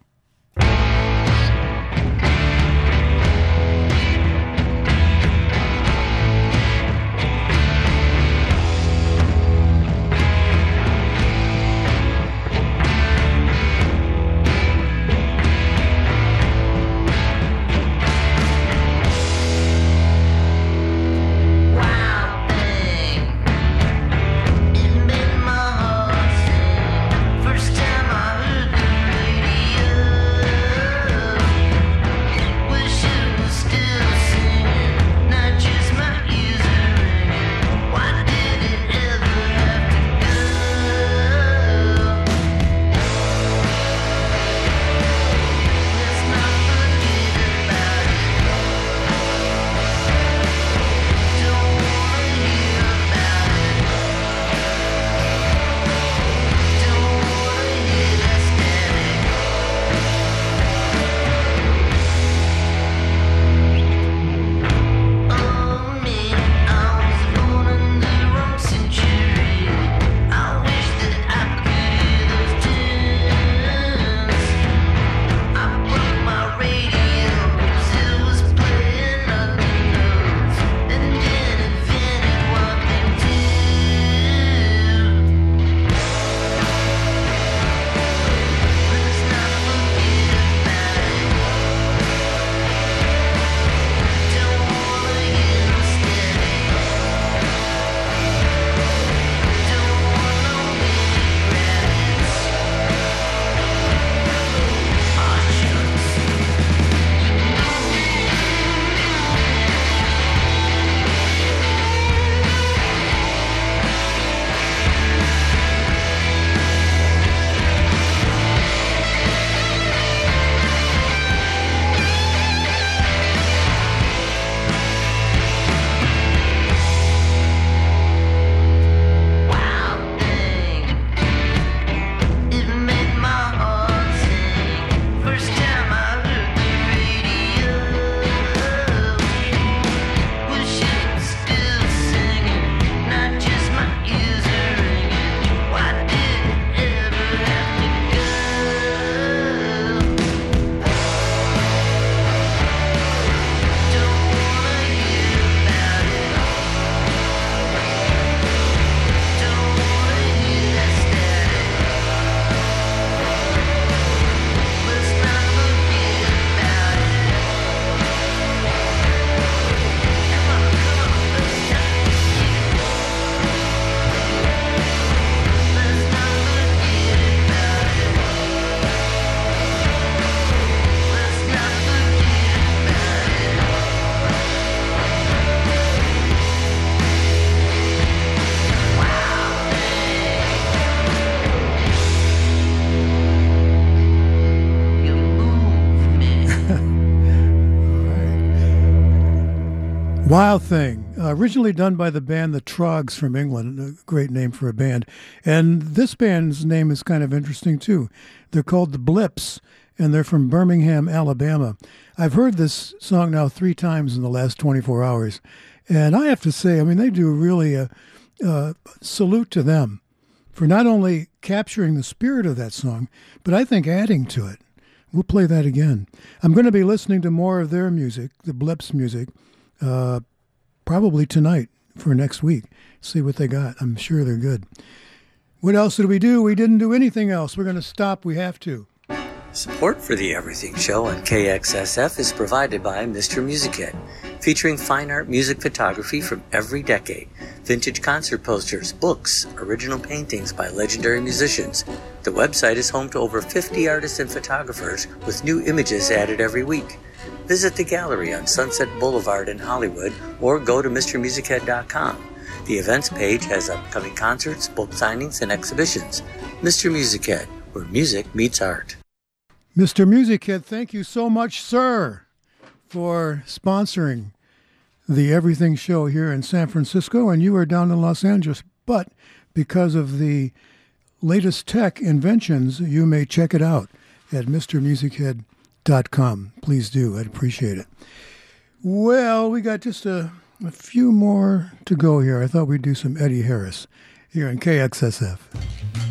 Wild Thing, uh, originally done by the band The Troggs from England, a great name for a band. And this band's name is kind of interesting too. They're called The Blips, and they're from Birmingham, Alabama. I've heard this song now three times in the last 24 hours. And I have to say, I mean, they do really a, a salute to them for not only capturing the spirit of that song, but I think adding to it. We'll play that again. I'm going to be listening to more of their music, the Blips music, uh, probably tonight for next week. See what they got. I'm sure they're good. What else did we do? We didn't do anything else. We're going to stop. We have to. Support for the Everything Show on KXSF is provided by Mr. Music Head, featuring fine art music photography from every decade, vintage concert posters, books, original paintings by legendary musicians. The website is home to over 50 artists and photographers with new images added every week. Visit the gallery on Sunset Boulevard in Hollywood or go to MrMusicHead.com. The events page has upcoming concerts, book signings, and exhibitions. Mr. Music Head, where music meets art. Mr. Music Head, thank you so much, sir, for sponsoring the Everything Show here in San Francisco, and you are down in Los Angeles But because of the latest tech inventions, you may check it out at MrMusicHead.com. Please do. I'd appreciate it. Well, we got just a, a few more to go here. I thought we'd do some Eddie Harris here in KXSF.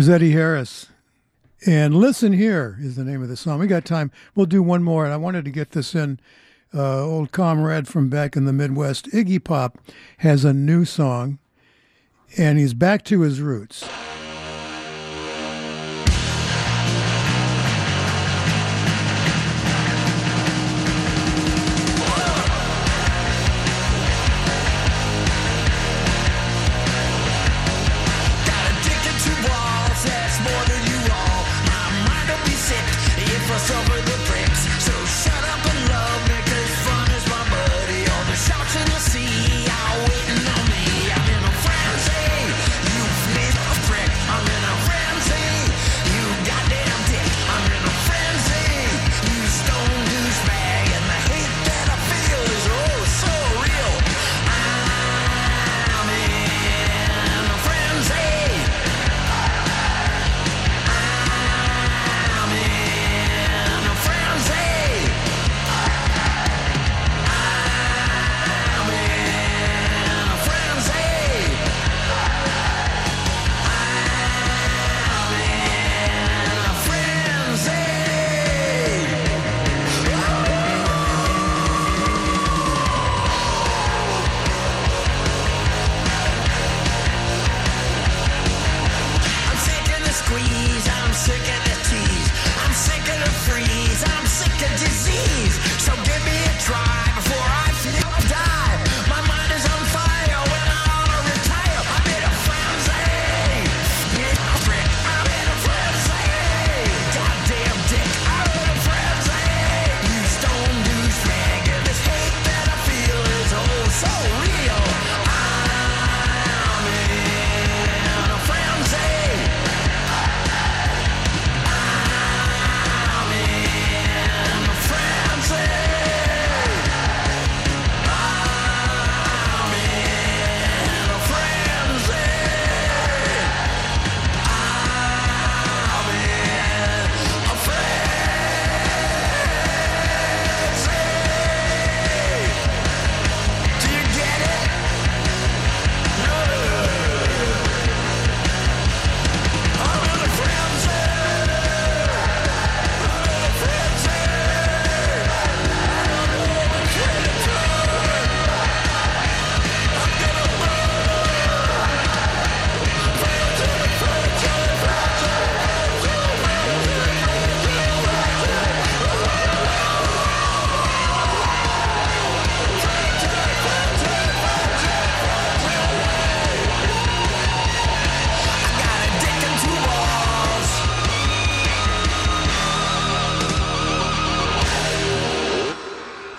There's Eddie Harris. And Listen Here is the name of the song. We got time. We'll do one more. And I wanted to get this in. Uh, old comrade from back in the Midwest, Iggy Pop, has a new song. And he's back to his roots.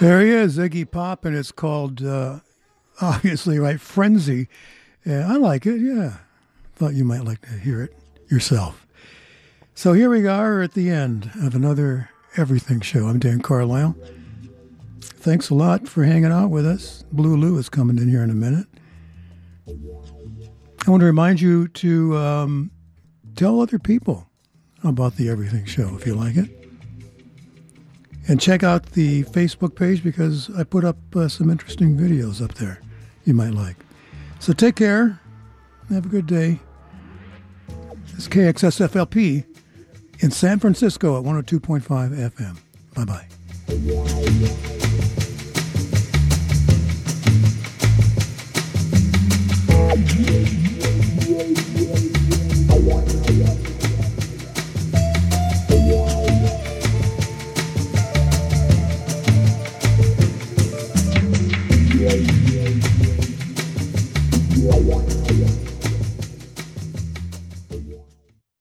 There he is, Iggy Pop, and it's called, uh, obviously, right, Frenzy. Yeah, I like it, yeah. Thought you might like to hear it yourself. So here we are at the end of another Everything Show. I'm Dan Carlisle. Thanks a lot for hanging out with us. Blue Lou is coming in here in a minute. I want to remind you to um, tell other people about the Everything Show if you like it. And check out the Facebook page because I put up uh, some interesting videos up there you might like. So take care. Have a good day. It's KXSFLP in San Francisco at 102.5 FM. Bye bye. Yeah. Dios.